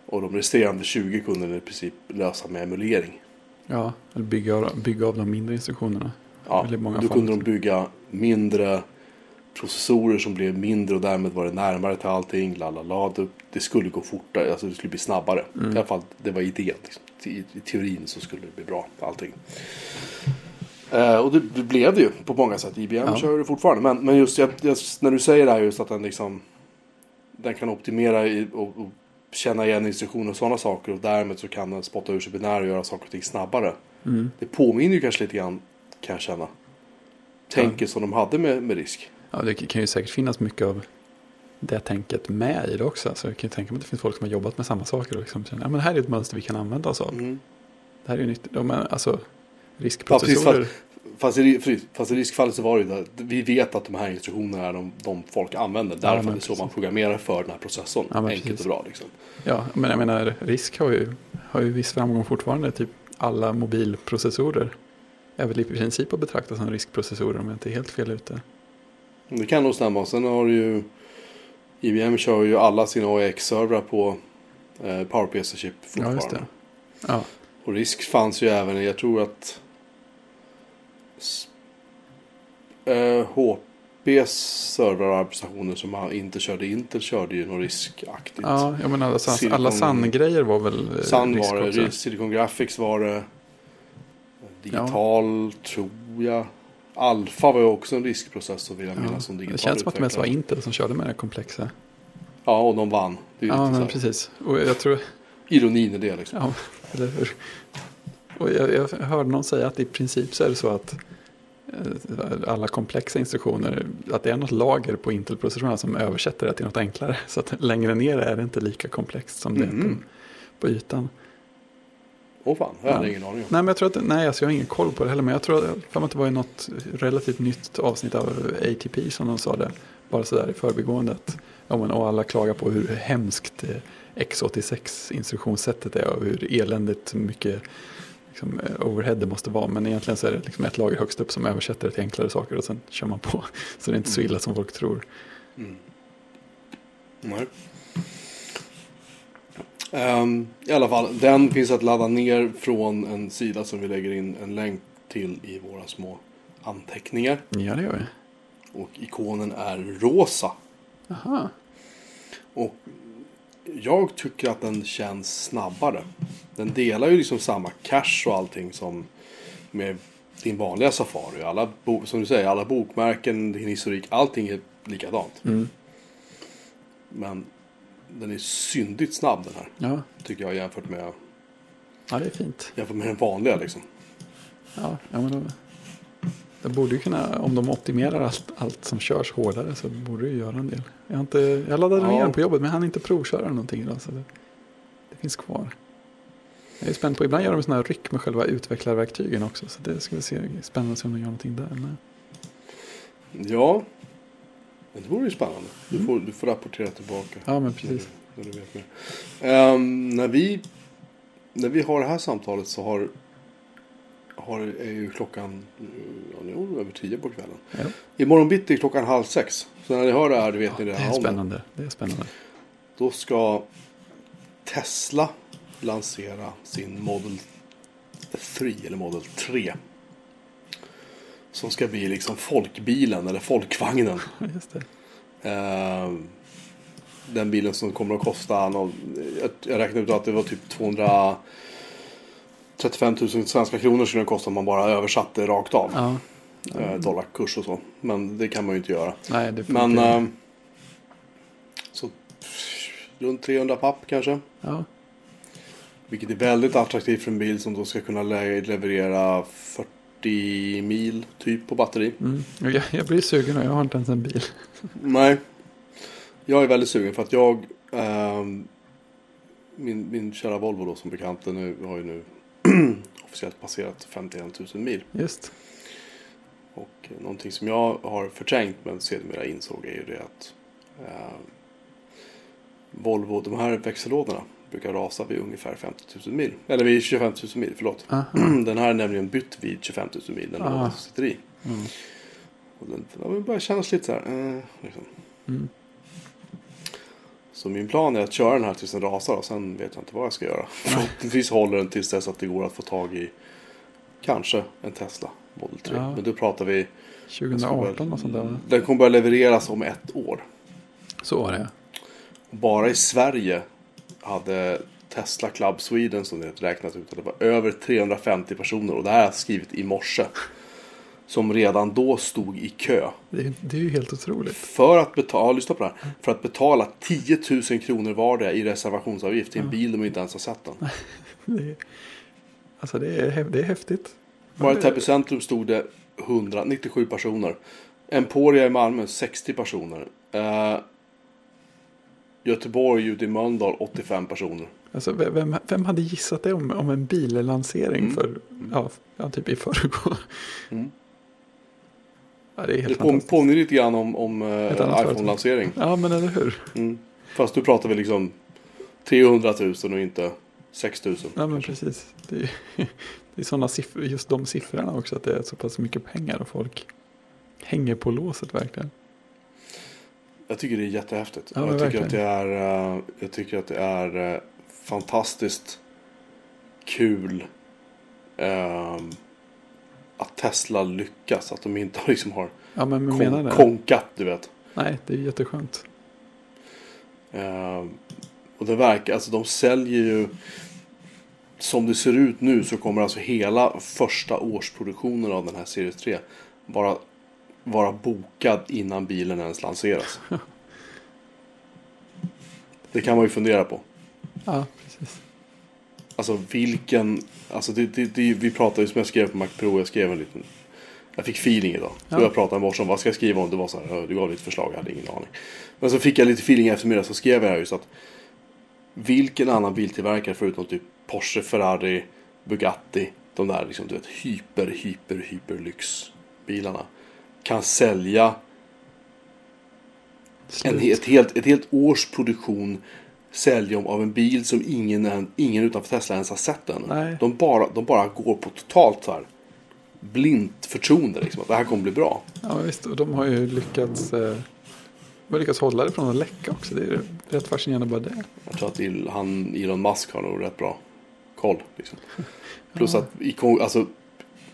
Och de resterande 20 kunde i princip lösa med emulering. Ja, eller bygga, bygga av de mindre instruktionerna. Ja, då fall. kunde de bygga mindre processorer som blev mindre och därmed var det närmare till allting. Lalala, det, det skulle gå fortare, alltså det skulle bli snabbare. Mm. I alla fall, det var idén. Liksom. I, I teorin så skulle det bli bra, allting. Eh, och det, det blev det ju på många sätt. IBM Ja. kör det fortfarande. Men, men just, jag, just när du säger det här just att den liksom den kan optimera i, och, och känna igen instruktioner och sådana saker och därmed så kan den spotta ur sig binär och göra saker och ting snabbare. Mm. Det påminner ju kanske lite grann, kan jag känna. Tänket som de hade med, med risk. Ja, det kan ju säkert finnas mycket av det tänket med i det också. Så jag kan ju tänka mig att det finns folk som har jobbat med samma saker och liksom känner, ja men här är ett mönster vi kan använda oss av. Mm. Det här är ju nytt. Ja, men alltså, Ja, riskprocessorer. Fast i, fast i riskfallet så var det ju vi vet att de här instruktionerna är de, de folk använder. Därför men att det är så man programmerar för den här processorn. Ja, Enkelt precis. och bra liksom. Ja, men jag menar, risk har ju, har ju viss framgång fortfarande. Typ alla mobilprocessorer är väl i princip att betrakta som riskprocessorer om jag inte är helt fel ute. Det kan nog stämma. Sen har du ju IBM kör ju alla sina AEX-servrar på eh, PowerPC-chip Ja, fortfarande. just det. Ja, Och risk fanns ju även, jag tror att eh, HPs servrar och arbetsstationer som har- inte körde Intel körde ju något riskaktigt. ja jag menar alltså, Silicon- alla SAN-grejer var väl eh, risk var det, också. Silicon Graphics var det. Digital tror jag. Alfa var ju också en riskprocessor vill jag Ja, minnas som digital det känns som att det mest var. Intel som körde med det komplexa. Ja, och de vann. Det är ju Ja, men precis. Och jag tror, ironin i det liksom. ja, eller hur. Och jag, jag hörde någon säga att i princip så är det så att eh, alla komplexa instruktioner, att det är något lager på Intel-processorerna som översätter det till något enklare. Så att längre ner är det inte lika komplext som det är Mhm. på, på ytan. Åh fan, jag hade Ja. ingen aning om. Nej, men jag tror att, nej, alltså jag har ingen koll på det heller, men jag tror att, att det var i något relativt nytt avsnitt av ATP som de sa det, bara sådär i förbigående att, ja men och alla klagar på hur hemskt eh, X86 instruktionssättet är och hur eländigt mycket liksom, eh, overhead det måste vara, men egentligen så är det liksom ett lager högst upp som översätter det till enklare saker och sen kör man på, så det är inte så illa som folk tror. Mm. Nej. Ehm, I alla fall, den finns att ladda ner från en sida som vi lägger in en länk till i våra små anteckningar. Ja, det gör vi. Och ikonen är rosa. Aha, Och jag tycker att den känns snabbare. Den delar ju liksom samma cache och allting som med din vanliga Safari. Alla, som du säger, alla bokmärken, din historik, allting är likadant. mm. Men den är syndigt snabb den här. ja. Tycker jag jämfört med, ja, det är fint. jämfört med den vanliga liksom. Ja, ja men då, det borde ju kunna, om de optimerar allt, allt som körs hårdare så borde det ju göra en del. Jag, inte, jag laddade Ja. ner den på jobbet men han inte provköra någonting idag så det, det finns kvar. Jag är spänd på, ibland gör de sådana här ryck med själva utvecklarverktygen också så det ska vi se, spännande att se om de gör någonting där. Nej. Ja, det vore ju spännande. Du får, du får rapportera tillbaka. Ja men precis. När du vet mer. Ehm, när, vi, när vi har det här samtalet så har, har, är ju klockan ja, nu är över tio på kvällen. Ja, Imorgon bitti är klockan halv sex. Så när ni hör det här, det vet det ni redan är det. spännande. Det är spännande. Då ska Tesla lansera sin Model 3 eller Model 3. Som ska bli liksom folkbilen eller folkvagnen. Ja, Just det. Eh, den bilen som kommer att kosta, någon, jag, räknade ut att det var typ 235 000 svenska kronor skulle den kosta om man bara översatte rakt av. Ja. Eh, dollarkurs och så. Men det kan man ju inte göra. Nej, det får Men inte- eh, så runt 300 papp kanske. ja. Vilket är väldigt attraktivt för en bil som då ska kunna le- leverera 40 mil typ på batteri. Mm. Jag, jag blir sugen och jag har inte ens en bil. Nej. Jag är väldigt sugen för att jag ehm, min, min kära Volvo då som bekant den har ju nu officiellt passerat 51 000 mil. Just. Och eh, någonting som jag har förträngt men sedermera insåg är ju det att eh, Volvo, de här växellådorna brukar rasa vid ungefär 50 000 mil. Eller vid 25 000 mil, förlåt. Aha. Den här är nämligen bytt vid 25 000 mil, den lådan som sitter i. Mm. Och den, den börjar kännas lite så här. Eh, liksom. Mm. Så min plan är att köra den här tills den rasar och sen vet jag inte vad jag ska göra. Förhoppningsvis håller den tills dess att det går att få tag i kanske en Tesla Model 3. Ja. Men då pratar vi 2018 och sånt där. Den kommer börja levereras om ett år. Så var det. Bara i Sverige hade Tesla Club Sweden som det räknat ut att det var över 350 personer. Och det här har jag skrivit i morse. Som redan då stod i kö. Det, är- det är ju helt otroligt. För att betala, lyssna på det här. För att betala 10 000 kronor vardera i reservationsavgift till en bil de inte ens har sett den. Det är, alltså det är, det är häftigt. Bara i Täby centrum stod det 197 personer. Emporia i Malmö 60 personer. Eh, Göteborg ute i Mölndal 85 personer. Alltså, ve- vem, vem hade gissat det om, om en billansering Mm. för, ja, ja, typ i förrgår? Mm. Ja, det är Det helt på, fantastiskt. påminner lite grann om, om eh, iPhone-lansering. Ja, men eller hur? Mm. Fast nu pratar vi liksom 300 000 och inte 6 000. Ja, men precis. Det är, det är sådana siffror, just de siffrorna också, att det är så pass mycket pengar och folk hänger på låset verkligen. Jag tycker det är jättehäftigt. Ja, jag, tycker att det är, eh, jag tycker att det är eh, fantastiskt kul ehm, att Tesla lyckas. Att de inte liksom har Ja, men kon- menar det. konkat, du vet. Nej, det är jätteskönt. Ehm, och det verkar, alltså de säljer ju som det ser ut nu så kommer alltså hela första årsproduktionen av den här Series 3 bara vara bokad innan bilen ens lanseras. Det kan man ju fundera på. Ja, precis. Alltså vilken, alltså det, det, det, vi pratade ju som jag skrev på Mac Pro, jag skrev en liten, jag fick feeling idag. Så Ja. jag pratade med om vad ska jag skriva om, det var så här, "Ja, du gav lite förslag, jag hade ingen aning. Men så fick jag lite feeling i eftermiddag så skrev jag just att vilken annan biltillverkare förutom typ Porsche, Ferrari, Bugatti, de där liksom du vet hyper, hyper, hyper lyxbilarna kan sälja en, ett, helt, ett helt års produktion säljom av en bil som ingen, ingen utanför Tesla ens har sett än. Nej. De bara, de bara går på totalt så här blint förtroende liksom, att det här kommer bli bra. Ja, visst. Och de har ju lyckats, eh, de har lyckats hålla det från att läcka också. Det är rätt fascinerande bara det. Jag tror att han, Elon Musk har nog rätt bra koll. Liksom. Plus Ja. att alltså,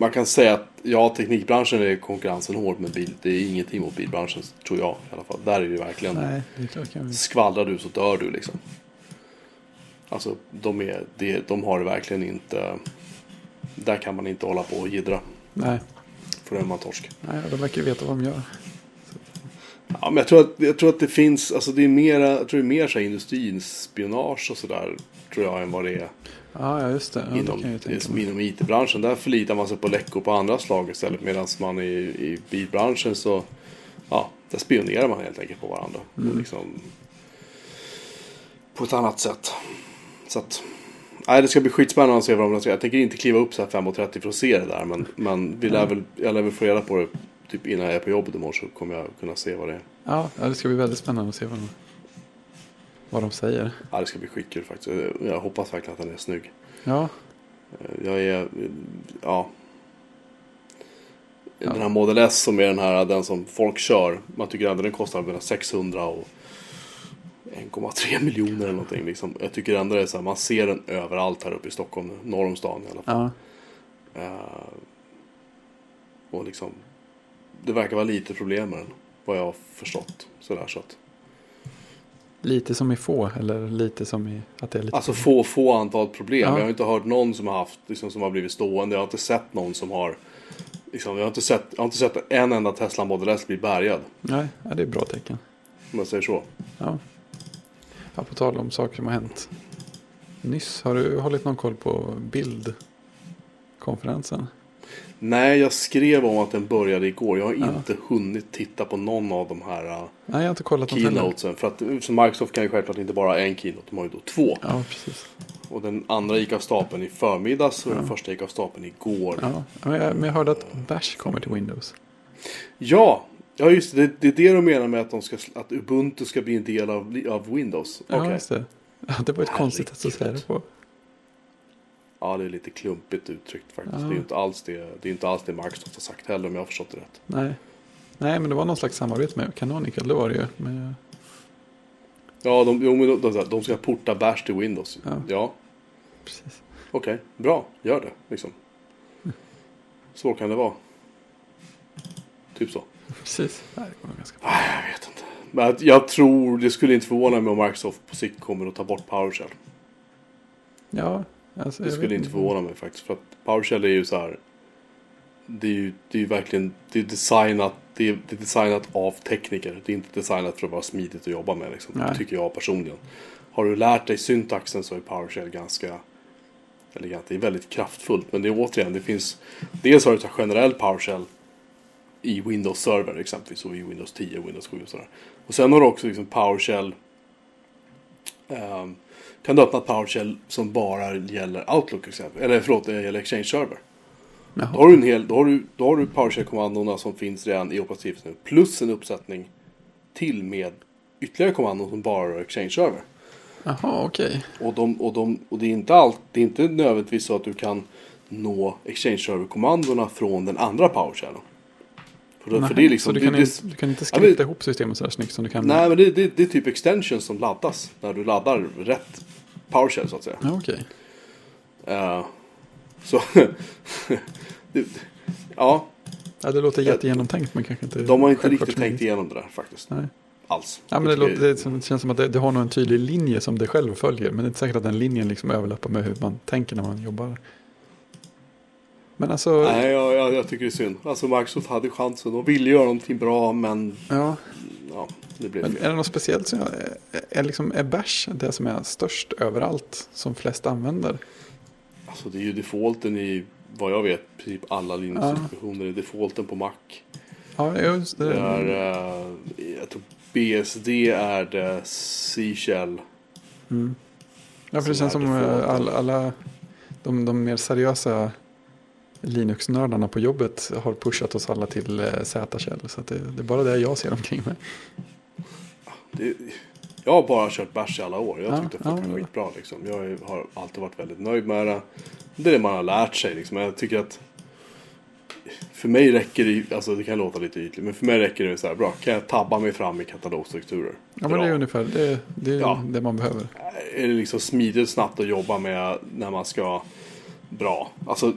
man kan säga att ja, teknikbranschen är konkurrensen hård men bil, det är ingenting mot bilbranschen tror jag i alla fall. Där är det verkligen Nej, det är klart vi. skvallrar du så dör du liksom. Alltså de, är, det, de har det verkligen inte. Där kan man inte hålla på och jiddra. Nej, är man torsk. nej, de verkar veta vad de gör. Ja, men jag tror, att, jag tror att det finns, alltså det är mera, jag tror det är mer så här industrispionage och sådär. Tror jag än vad det är Ja, just det. Ja, det inom, tänka liksom inom IT-branschen. Där förlitar man sig på läckor på andra slag istället. Medan man i, i bilbranschen så, ja, där spionerar man helt enkelt på varandra. Mm. Liksom, på ett annat sätt. Så att, nej det ska bli skitspännande att se vad de ska Jag tänker inte kliva upp så här 5.30 för att se det där. Men, men vi lär väl, jag lär väl få reda på det typ innan jag är på jobbet imorgon så kommer jag kunna se vad det är. Ja, ja, det ska bli väldigt spännande att se vad de, vad de säger. Ja, det ska bli skitkul faktiskt. Jag- hoppas verkligen att den är snygg. Ja, Jag är, ja. Ja. Den här Model S som är den här, den som folk kör. Man tycker ändå den kostar mellan 600 och 1,3 miljoner eller någonting. Liksom. Jag tycker ändå det är så här, man ser den överallt här uppe i Stockholm, norr om stan i alla fall. ja, Eh, och liksom, det verkar vara lite problem med den, vad jag har förstått. Sådär, så att, lite som i få, eller lite som i att det är lite... Alltså få, få antal problem. Ja. Jag har inte hört någon som har haft, liksom, som har blivit stående. Jag har inte sett någon som har, liksom, jag har inte sett, jag har inte sett en enda Tesla Model S bli bärgad. Nej, ja, det är ett bra tecken. Om jag säger så. Ja. ja, på tal om saker som har hänt. Nyss, har du hållit någon koll på bildkonferensen? Nej, jag skrev om att den började igår. Jag har Ja. inte hunnit titta på någon av de här uh, Nej, jag har inte kollat keynotesen. För att så Microsoft kan ju självklart inte bara ha en keynote, de har ju då två. Ja, precis. Och den andra gick av stapeln i förmiddags och den Ja. första gick av stapeln igår. Ja, men jag, men jag hörde att Bash kommer till Windows. Ja, ja just det. Det är det de menar med att, de ska, att Ubuntu ska bli en del av, av Windows. Ja, just det. Ja, det var ett konstigt sätt att säga det på. Ja, det är lite klumpigt uttryckt faktiskt. Ja. Det är inte alls det, det, är inte alls det Microsoft har sagt heller om jag har förstått det rätt. Nej. Nej, men det var någon slags samarbete med Canonical, det var det ju. Men, Ja, de, de, de, de ska porta Bash till Windows. Ja. Ja, precis. okej, bra, gör det liksom. Så kan det vara. typ så. Precis. Nej, det kommer ganska bra. Jag vet inte. Men jag tror, det skulle inte förvåna mig om Microsoft på sikt kommer att ta bort PowerShell. Ja, alltså, Det skulle inte förvåna mig faktiskt. För att PowerShell är ju så här. Det är ju, det är ju verkligen det är designat, det är, det är designat av tekniker. Det är inte designat för att vara smidigt att jobba med. Liksom. Nej. Det tycker jag personligen. Har du lärt dig syntaxen så är PowerShell ganska elegant. Det är väldigt kraftfullt. Men det är återigen, det finns. Dels har du generell PowerShell i Windows Server exempelvis. Och i Windows 10 och Windows 7 och sådär. Och sen har du också liksom PowerShell. ehm, kan du öppna ett PowerShell som bara gäller Outlook exempel. Eller förlåt, det gäller Exchange Server. Då har du, en hel, då har du, då har du PowerShell-kommandona som finns redan i operativsystemet. nu. Plus en uppsättning till med ytterligare kommandon som bara rör Exchange Server. Jaha, okej. Och, de, och, de, och det, är inte allt, det är inte nödvändigtvis så att du kan nå Exchange Server-kommandona från den andra PowerShellen. Det- för Nej, det är liksom, så du kan, det, inte, du kan inte Ja, skriva men- ihop systemet så här snyggt som du kan nej, men det, det, det är typ extensions som laddas när du laddar rätt PowerShell så att säga. Ja, okej. Eh, så, det, ja, Ja, det låter jättegenomtänkt men kanske inte de har inte riktigt tänkt igenom det där faktiskt. Nej. Alls. Ja, men det, låter, det känns som att det, det har nog en tydlig linje som det själv följer. Men det är inte säkert att den linjen liksom överlappar med hur man tänker när man jobbar. Men alltså, Nej, jag, jag, jag tycker det är synd. Alltså Microsoft hade chansen. De ville göra någonting bra, men ja. ja, det blev Men fel. är det något speciellt som jag, är, liksom, är Bash det som är störst överallt? Som flest använder? Alltså det är ju defaulten i, vad jag vet, princip alla Linux-distributioner är defaulten på Mac. Ja, just det. Det är, eh, jag tror BSD är det, C-shell. Mm. Ja, för det känns som eh, alla, alla de, de mer seriösa Linux-nördarna på jobbet har pushat oss alla till eh, Z-shell. Så det, det är bara det jag ser omkring mig. Det, jag har bara kört Bash i alla år. Jag Ja, tyckte det ja, funkade ja. skitbra. Liksom. Jag har alltid varit väldigt nöjd med det. Det är det man har lärt sig. Liksom. Jag tycker att för mig räcker det, alltså det kan låta lite ytligt, men för mig räcker det så här bra. Kan jag tabba mig fram i katalogstrukturer? Ja, men det är ungefär det, det, är Ja. det man behöver. är det liksom smidigt snabbt att jobba med när man ska bra. Alltså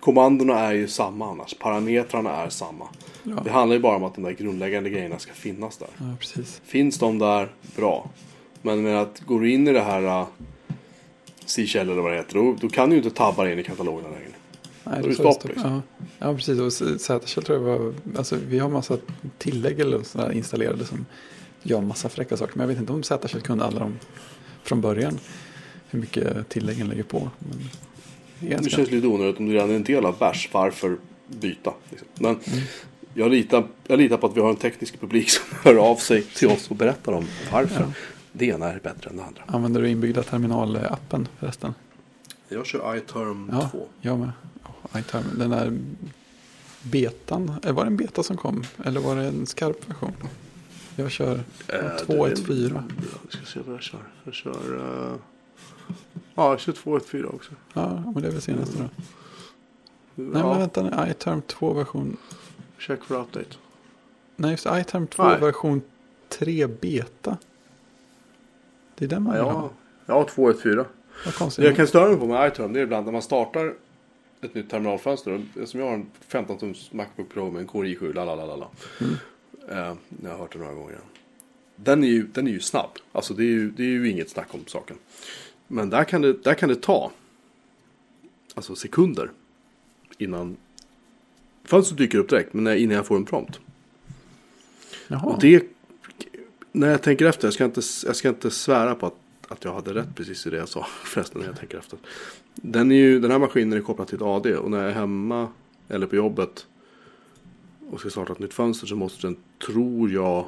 kommandona är ju samma annars. Parametrarna är samma. Ja, Det handlar ju bara om att de där grundläggande grejerna ska finnas där. ja precis. Finns de där, bra. Men med att du in i det här C-shell eller vad det heter, då, då kan du ju inte tabba dig in i katalogerna längre. Nej, Då är det stopp, liksom. ja. ja, precis. Och Z-shell tror jag var, alltså vi har massa tillägg eller sådär installerade som gör massa fräcka saker. Men jag vet inte om Z-shell kunde alla dem från början. Hur mycket tilläggen lägger på. Men är Det känns lite onödigt om du redan är en del av Bash. Varför byta? Liksom. Men jag, litar, jag litar på att vi har en teknisk publik som hör av sig till oss och berättar om varför Ja. det ena är bättre än det andra. använder du inbyggda terminalappen förresten? Jag kör iTerm Ja, 2. jag med. Oh, iTerm. Den där betan, eh, var det en beta som kom? Eller var det en skarp version? Jag kör Eh, 2.1.4. Vi ska se vad jag kör. Jag kör... eh, ja, jag kör 2.1.4 också. Ja, men det är väl senaste då. Ja, Nej, men vänta nu. iTerm 2 version. check for update. Nej, just det, iTerm 2 Nej. version 3 beta. Det är den man Ja, vill ha. jag har 2.1.4. Vad Det konstigt. jag kan störa mig på med iTerm det är ibland när man startar ett nytt terminalfönster. Som jag har en 15-tums Macbook Pro med en Core i7. Lalalala. Mm. Eh, jag har hört det några gånger. Den är ju, den är ju snabb. Alltså det är ju, det är ju inget snack om saken. Men där kan det, där kan det ta alltså sekunder innan fönstret dyker upp direkt. Men innan jag får en prompt. Jaha. Och det, när jag tänker efter, jag ska inte, jag ska inte svära på att, att jag hade rätt precis i det jag sa förresten när jag tänker efter. Den, är ju, den här maskinen är kopplad till ett AD och när jag är hemma eller på jobbet och ska starta ett nytt fönster så måste den, tror jag,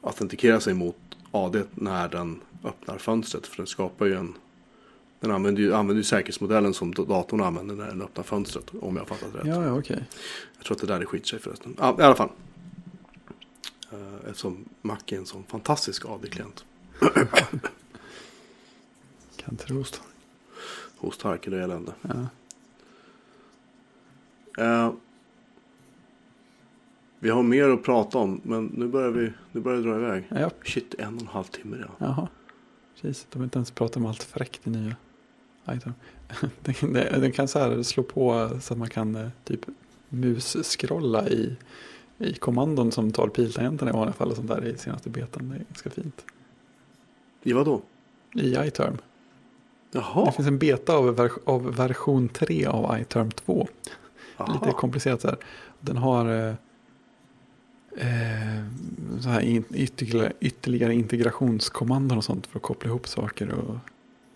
autentikera sig mot AD när den öppnar fönstret. För den skapar ju en den använder ju, använder ju säkerhetsmodellen som datorn använder när den öppnar fönstret. Om jag har fattat rätt. Ja, ja, okej. Jag tror att det där är skit sig förresten. Ja, I alla fall. Eh, Eftersom Mac är en sån fantastisk AD-klient. Kan tro. Hostharkel och elände. Ja. Eh, vi har mer att prata om. Men nu börjar vi nu börjar det dra iväg. Ja, Shit, en och en halv timme redan. jaha. Precis, de vill inte ens prata om allt fräckt i nya item. Den, kan så här slå på så att man kan eh, typ mus-scrolla i, i kommandon som tar piltangenterna i vanliga fall och sånt där i senaste betan. Det är ganska fint. I vad då? I iTerm. Jaha. Det finns en beta av, av version 3 av iTerm 2. Jaha. Lite komplicerat så här. Den har eh, så här ytterligare, ytterligare integrationskommandon och sånt för att koppla ihop saker och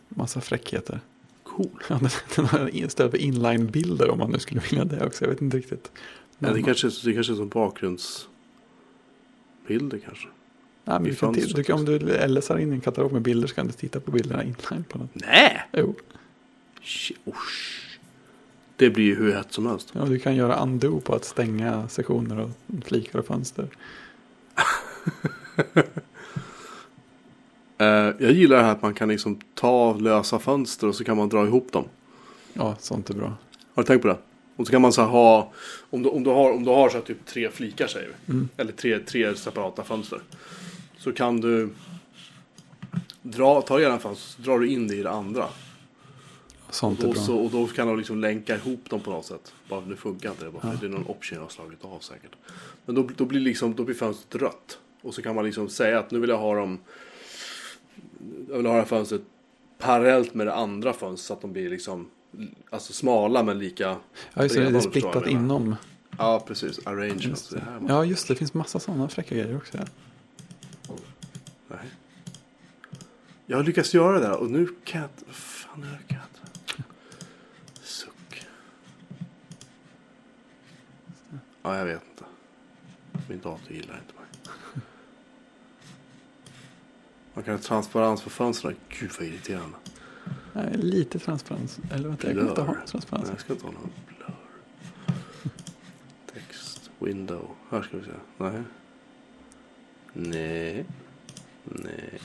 massa fräckheter. Cool. Ja, den, har istället för inline-bilder om man nu skulle vilja det också. Jag vet inte riktigt. Men det kanske, det kanske är som bakgrundsbilder kanske. Nej, men du kan, du kan, om du LSar in en katalog med bilder så kan du titta på bilderna inline på något. Nej! Jo, usch. Det blir ju hur hett som helst. ja, du kan göra undo på att stänga sektioner och flikar och fönster. Eh, jag gillar det här att man kan liksom ta lösa fönster och så kan man dra ihop dem. Ja, sånt är bra. Har du tänkt på det? Och så kan man så ha, om du, om du har, om du har så typ tre flikar säger vi. Mm. Eller tre, tre separata fönster. Så kan du dra, ta det ena fönstret så drar du in det i det andra. Sånt är Och, bra. så, och då kan du liksom länka ihop dem på något sätt. Bara, nu funkar inte det bara för det är någon option jag har slagit av säkert. Men då, då, blir liksom, då blir fönstret rött. Och så kan man liksom säga att nu vill jag ha dem. Jag vill ha det här fönstret parallellt med det andra fönstret så att de blir liksom alltså smala men lika Ja, just det. Det är splittat inom. Ja, precis. Arrangement. Just Det det. Ja, just det. Det finns massa sådana fräcka grejer också. Ja. Nej. Jag har lyckats göra det där och nu kan jag inte... Fan är det kan jag inte? Suck. Ja, jag vet inte. Min dator gillar inte mig. Man kan ha transparens på fönstren. Gud vad irriterande. Nej, lite transparens. Eller vänta, jag kan inte ha Nej, transparens. jag ska inte ha någon blur. Text, window. Här ska vi se. Nej. Nej. Nej.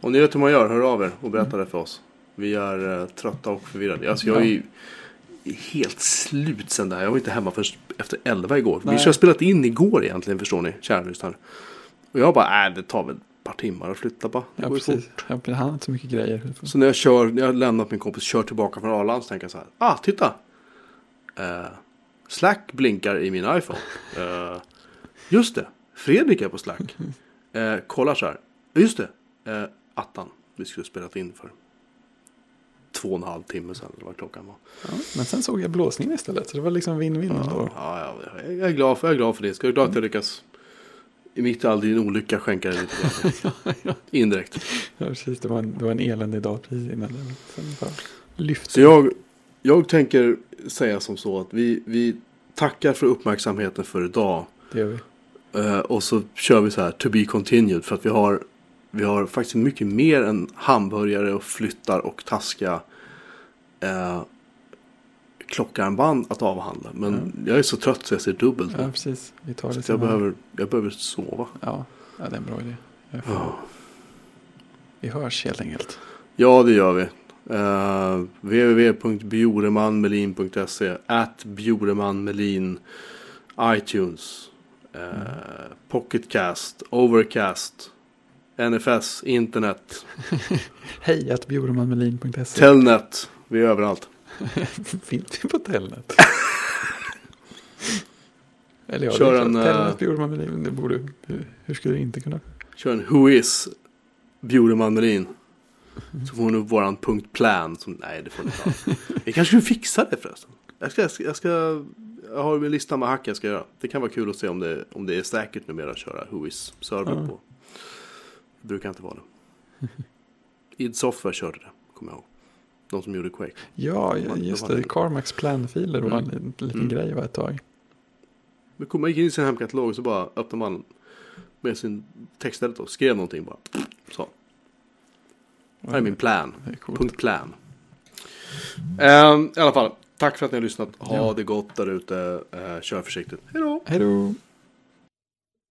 Om ni vet hur man gör, hör av er och berätta det för oss. Vi är eh, trötta och förvirrade. Alltså jag är ju helt slut sen det här. Jag var inte hemma först efter 11 igår. Vi Nej. skulle ha spelat in igår egentligen förstår ni, kära lyssnare. Och jag bara, äh, det tar väl ett par timmar att flytta bara. Det Ja, går precis. fort. Ja, han har inte så mycket grejer. Så när jag kör, när jag har lämnat min kompis, kör tillbaka från Arlanda så tänker jag så här. Ah, titta! Eh, Slack blinkar i min iPhone. Eh, just det, Fredrik är på Slack. Eh, kollar så här. Just det, attan. Vi skulle spelat in för två och en halv timme sedan. Eller vad klockan var. Ja, men sen såg jag blåsningen istället. Så det var liksom win-win ändå. Ja, ja, jag är glad för, jag är glad för det. Jag är glad att jag lyckas i mitt i all din olycka skänka dig lite grann. Indirekt. Ja, precis. Det var en, det var en eländig dag precis innan. bara lyfte. Så jag, jag tänker säga som så att vi, vi tackar för uppmärksamheten för idag. Det gör vi. Eh, och så kör vi så här to be continued. För att vi har, vi har faktiskt mycket mer än hamburgare och flyttar och taskiga eh, klockarmband att avhandla. Men jag är så trött så jag ser dubbelt. Ja, precis. Vi tar det så jag behöver, jag behöver sova. Ja, ja, det är en bra idé. Ja. Vi hörs helt enkelt. Ja, det gör vi. Uh, www.bjoremanmelin.se At Bjoremanmelin iTunes uh, Pocketcast Overcast NFS Internet Hej att bjoremanmelin.se. Telnet Vi är överallt. Finns vi på Telnet? Eller ja, Kör en, eh, Telnet bjoremanmelin. Det borde... Hur, hur skulle det inte kunna? Kör en Who is Bjoreman Melin. Så får hon upp våran punkt plan. Som, nej, det får ni inte alls. Vi kanske skulle fixa det förresten. Jag ska, jag ska, jag ska jag har en lista med hack jag ska göra. Det kan vara kul att se om det, om det är säkert numera att köra Whois server Ja. på. Det brukar inte vara det. id Software körde det, kommer jag ihåg. De som gjorde Quake. Ja, det just var det. det. Carmax planfiler var en Mm. liten, liten Mm. grej var ett tag. Men kom, man gick in i sin hemkatalog och så bara öppnade man med sin texteditor och skrev någonting bara. Så, här är min plan. Punkt plan. Ehm, I alla fall, tack för att ni har lyssnat. Ha Ja. det gott där ute. Eh, kör försiktigt. Hej då! Hej då!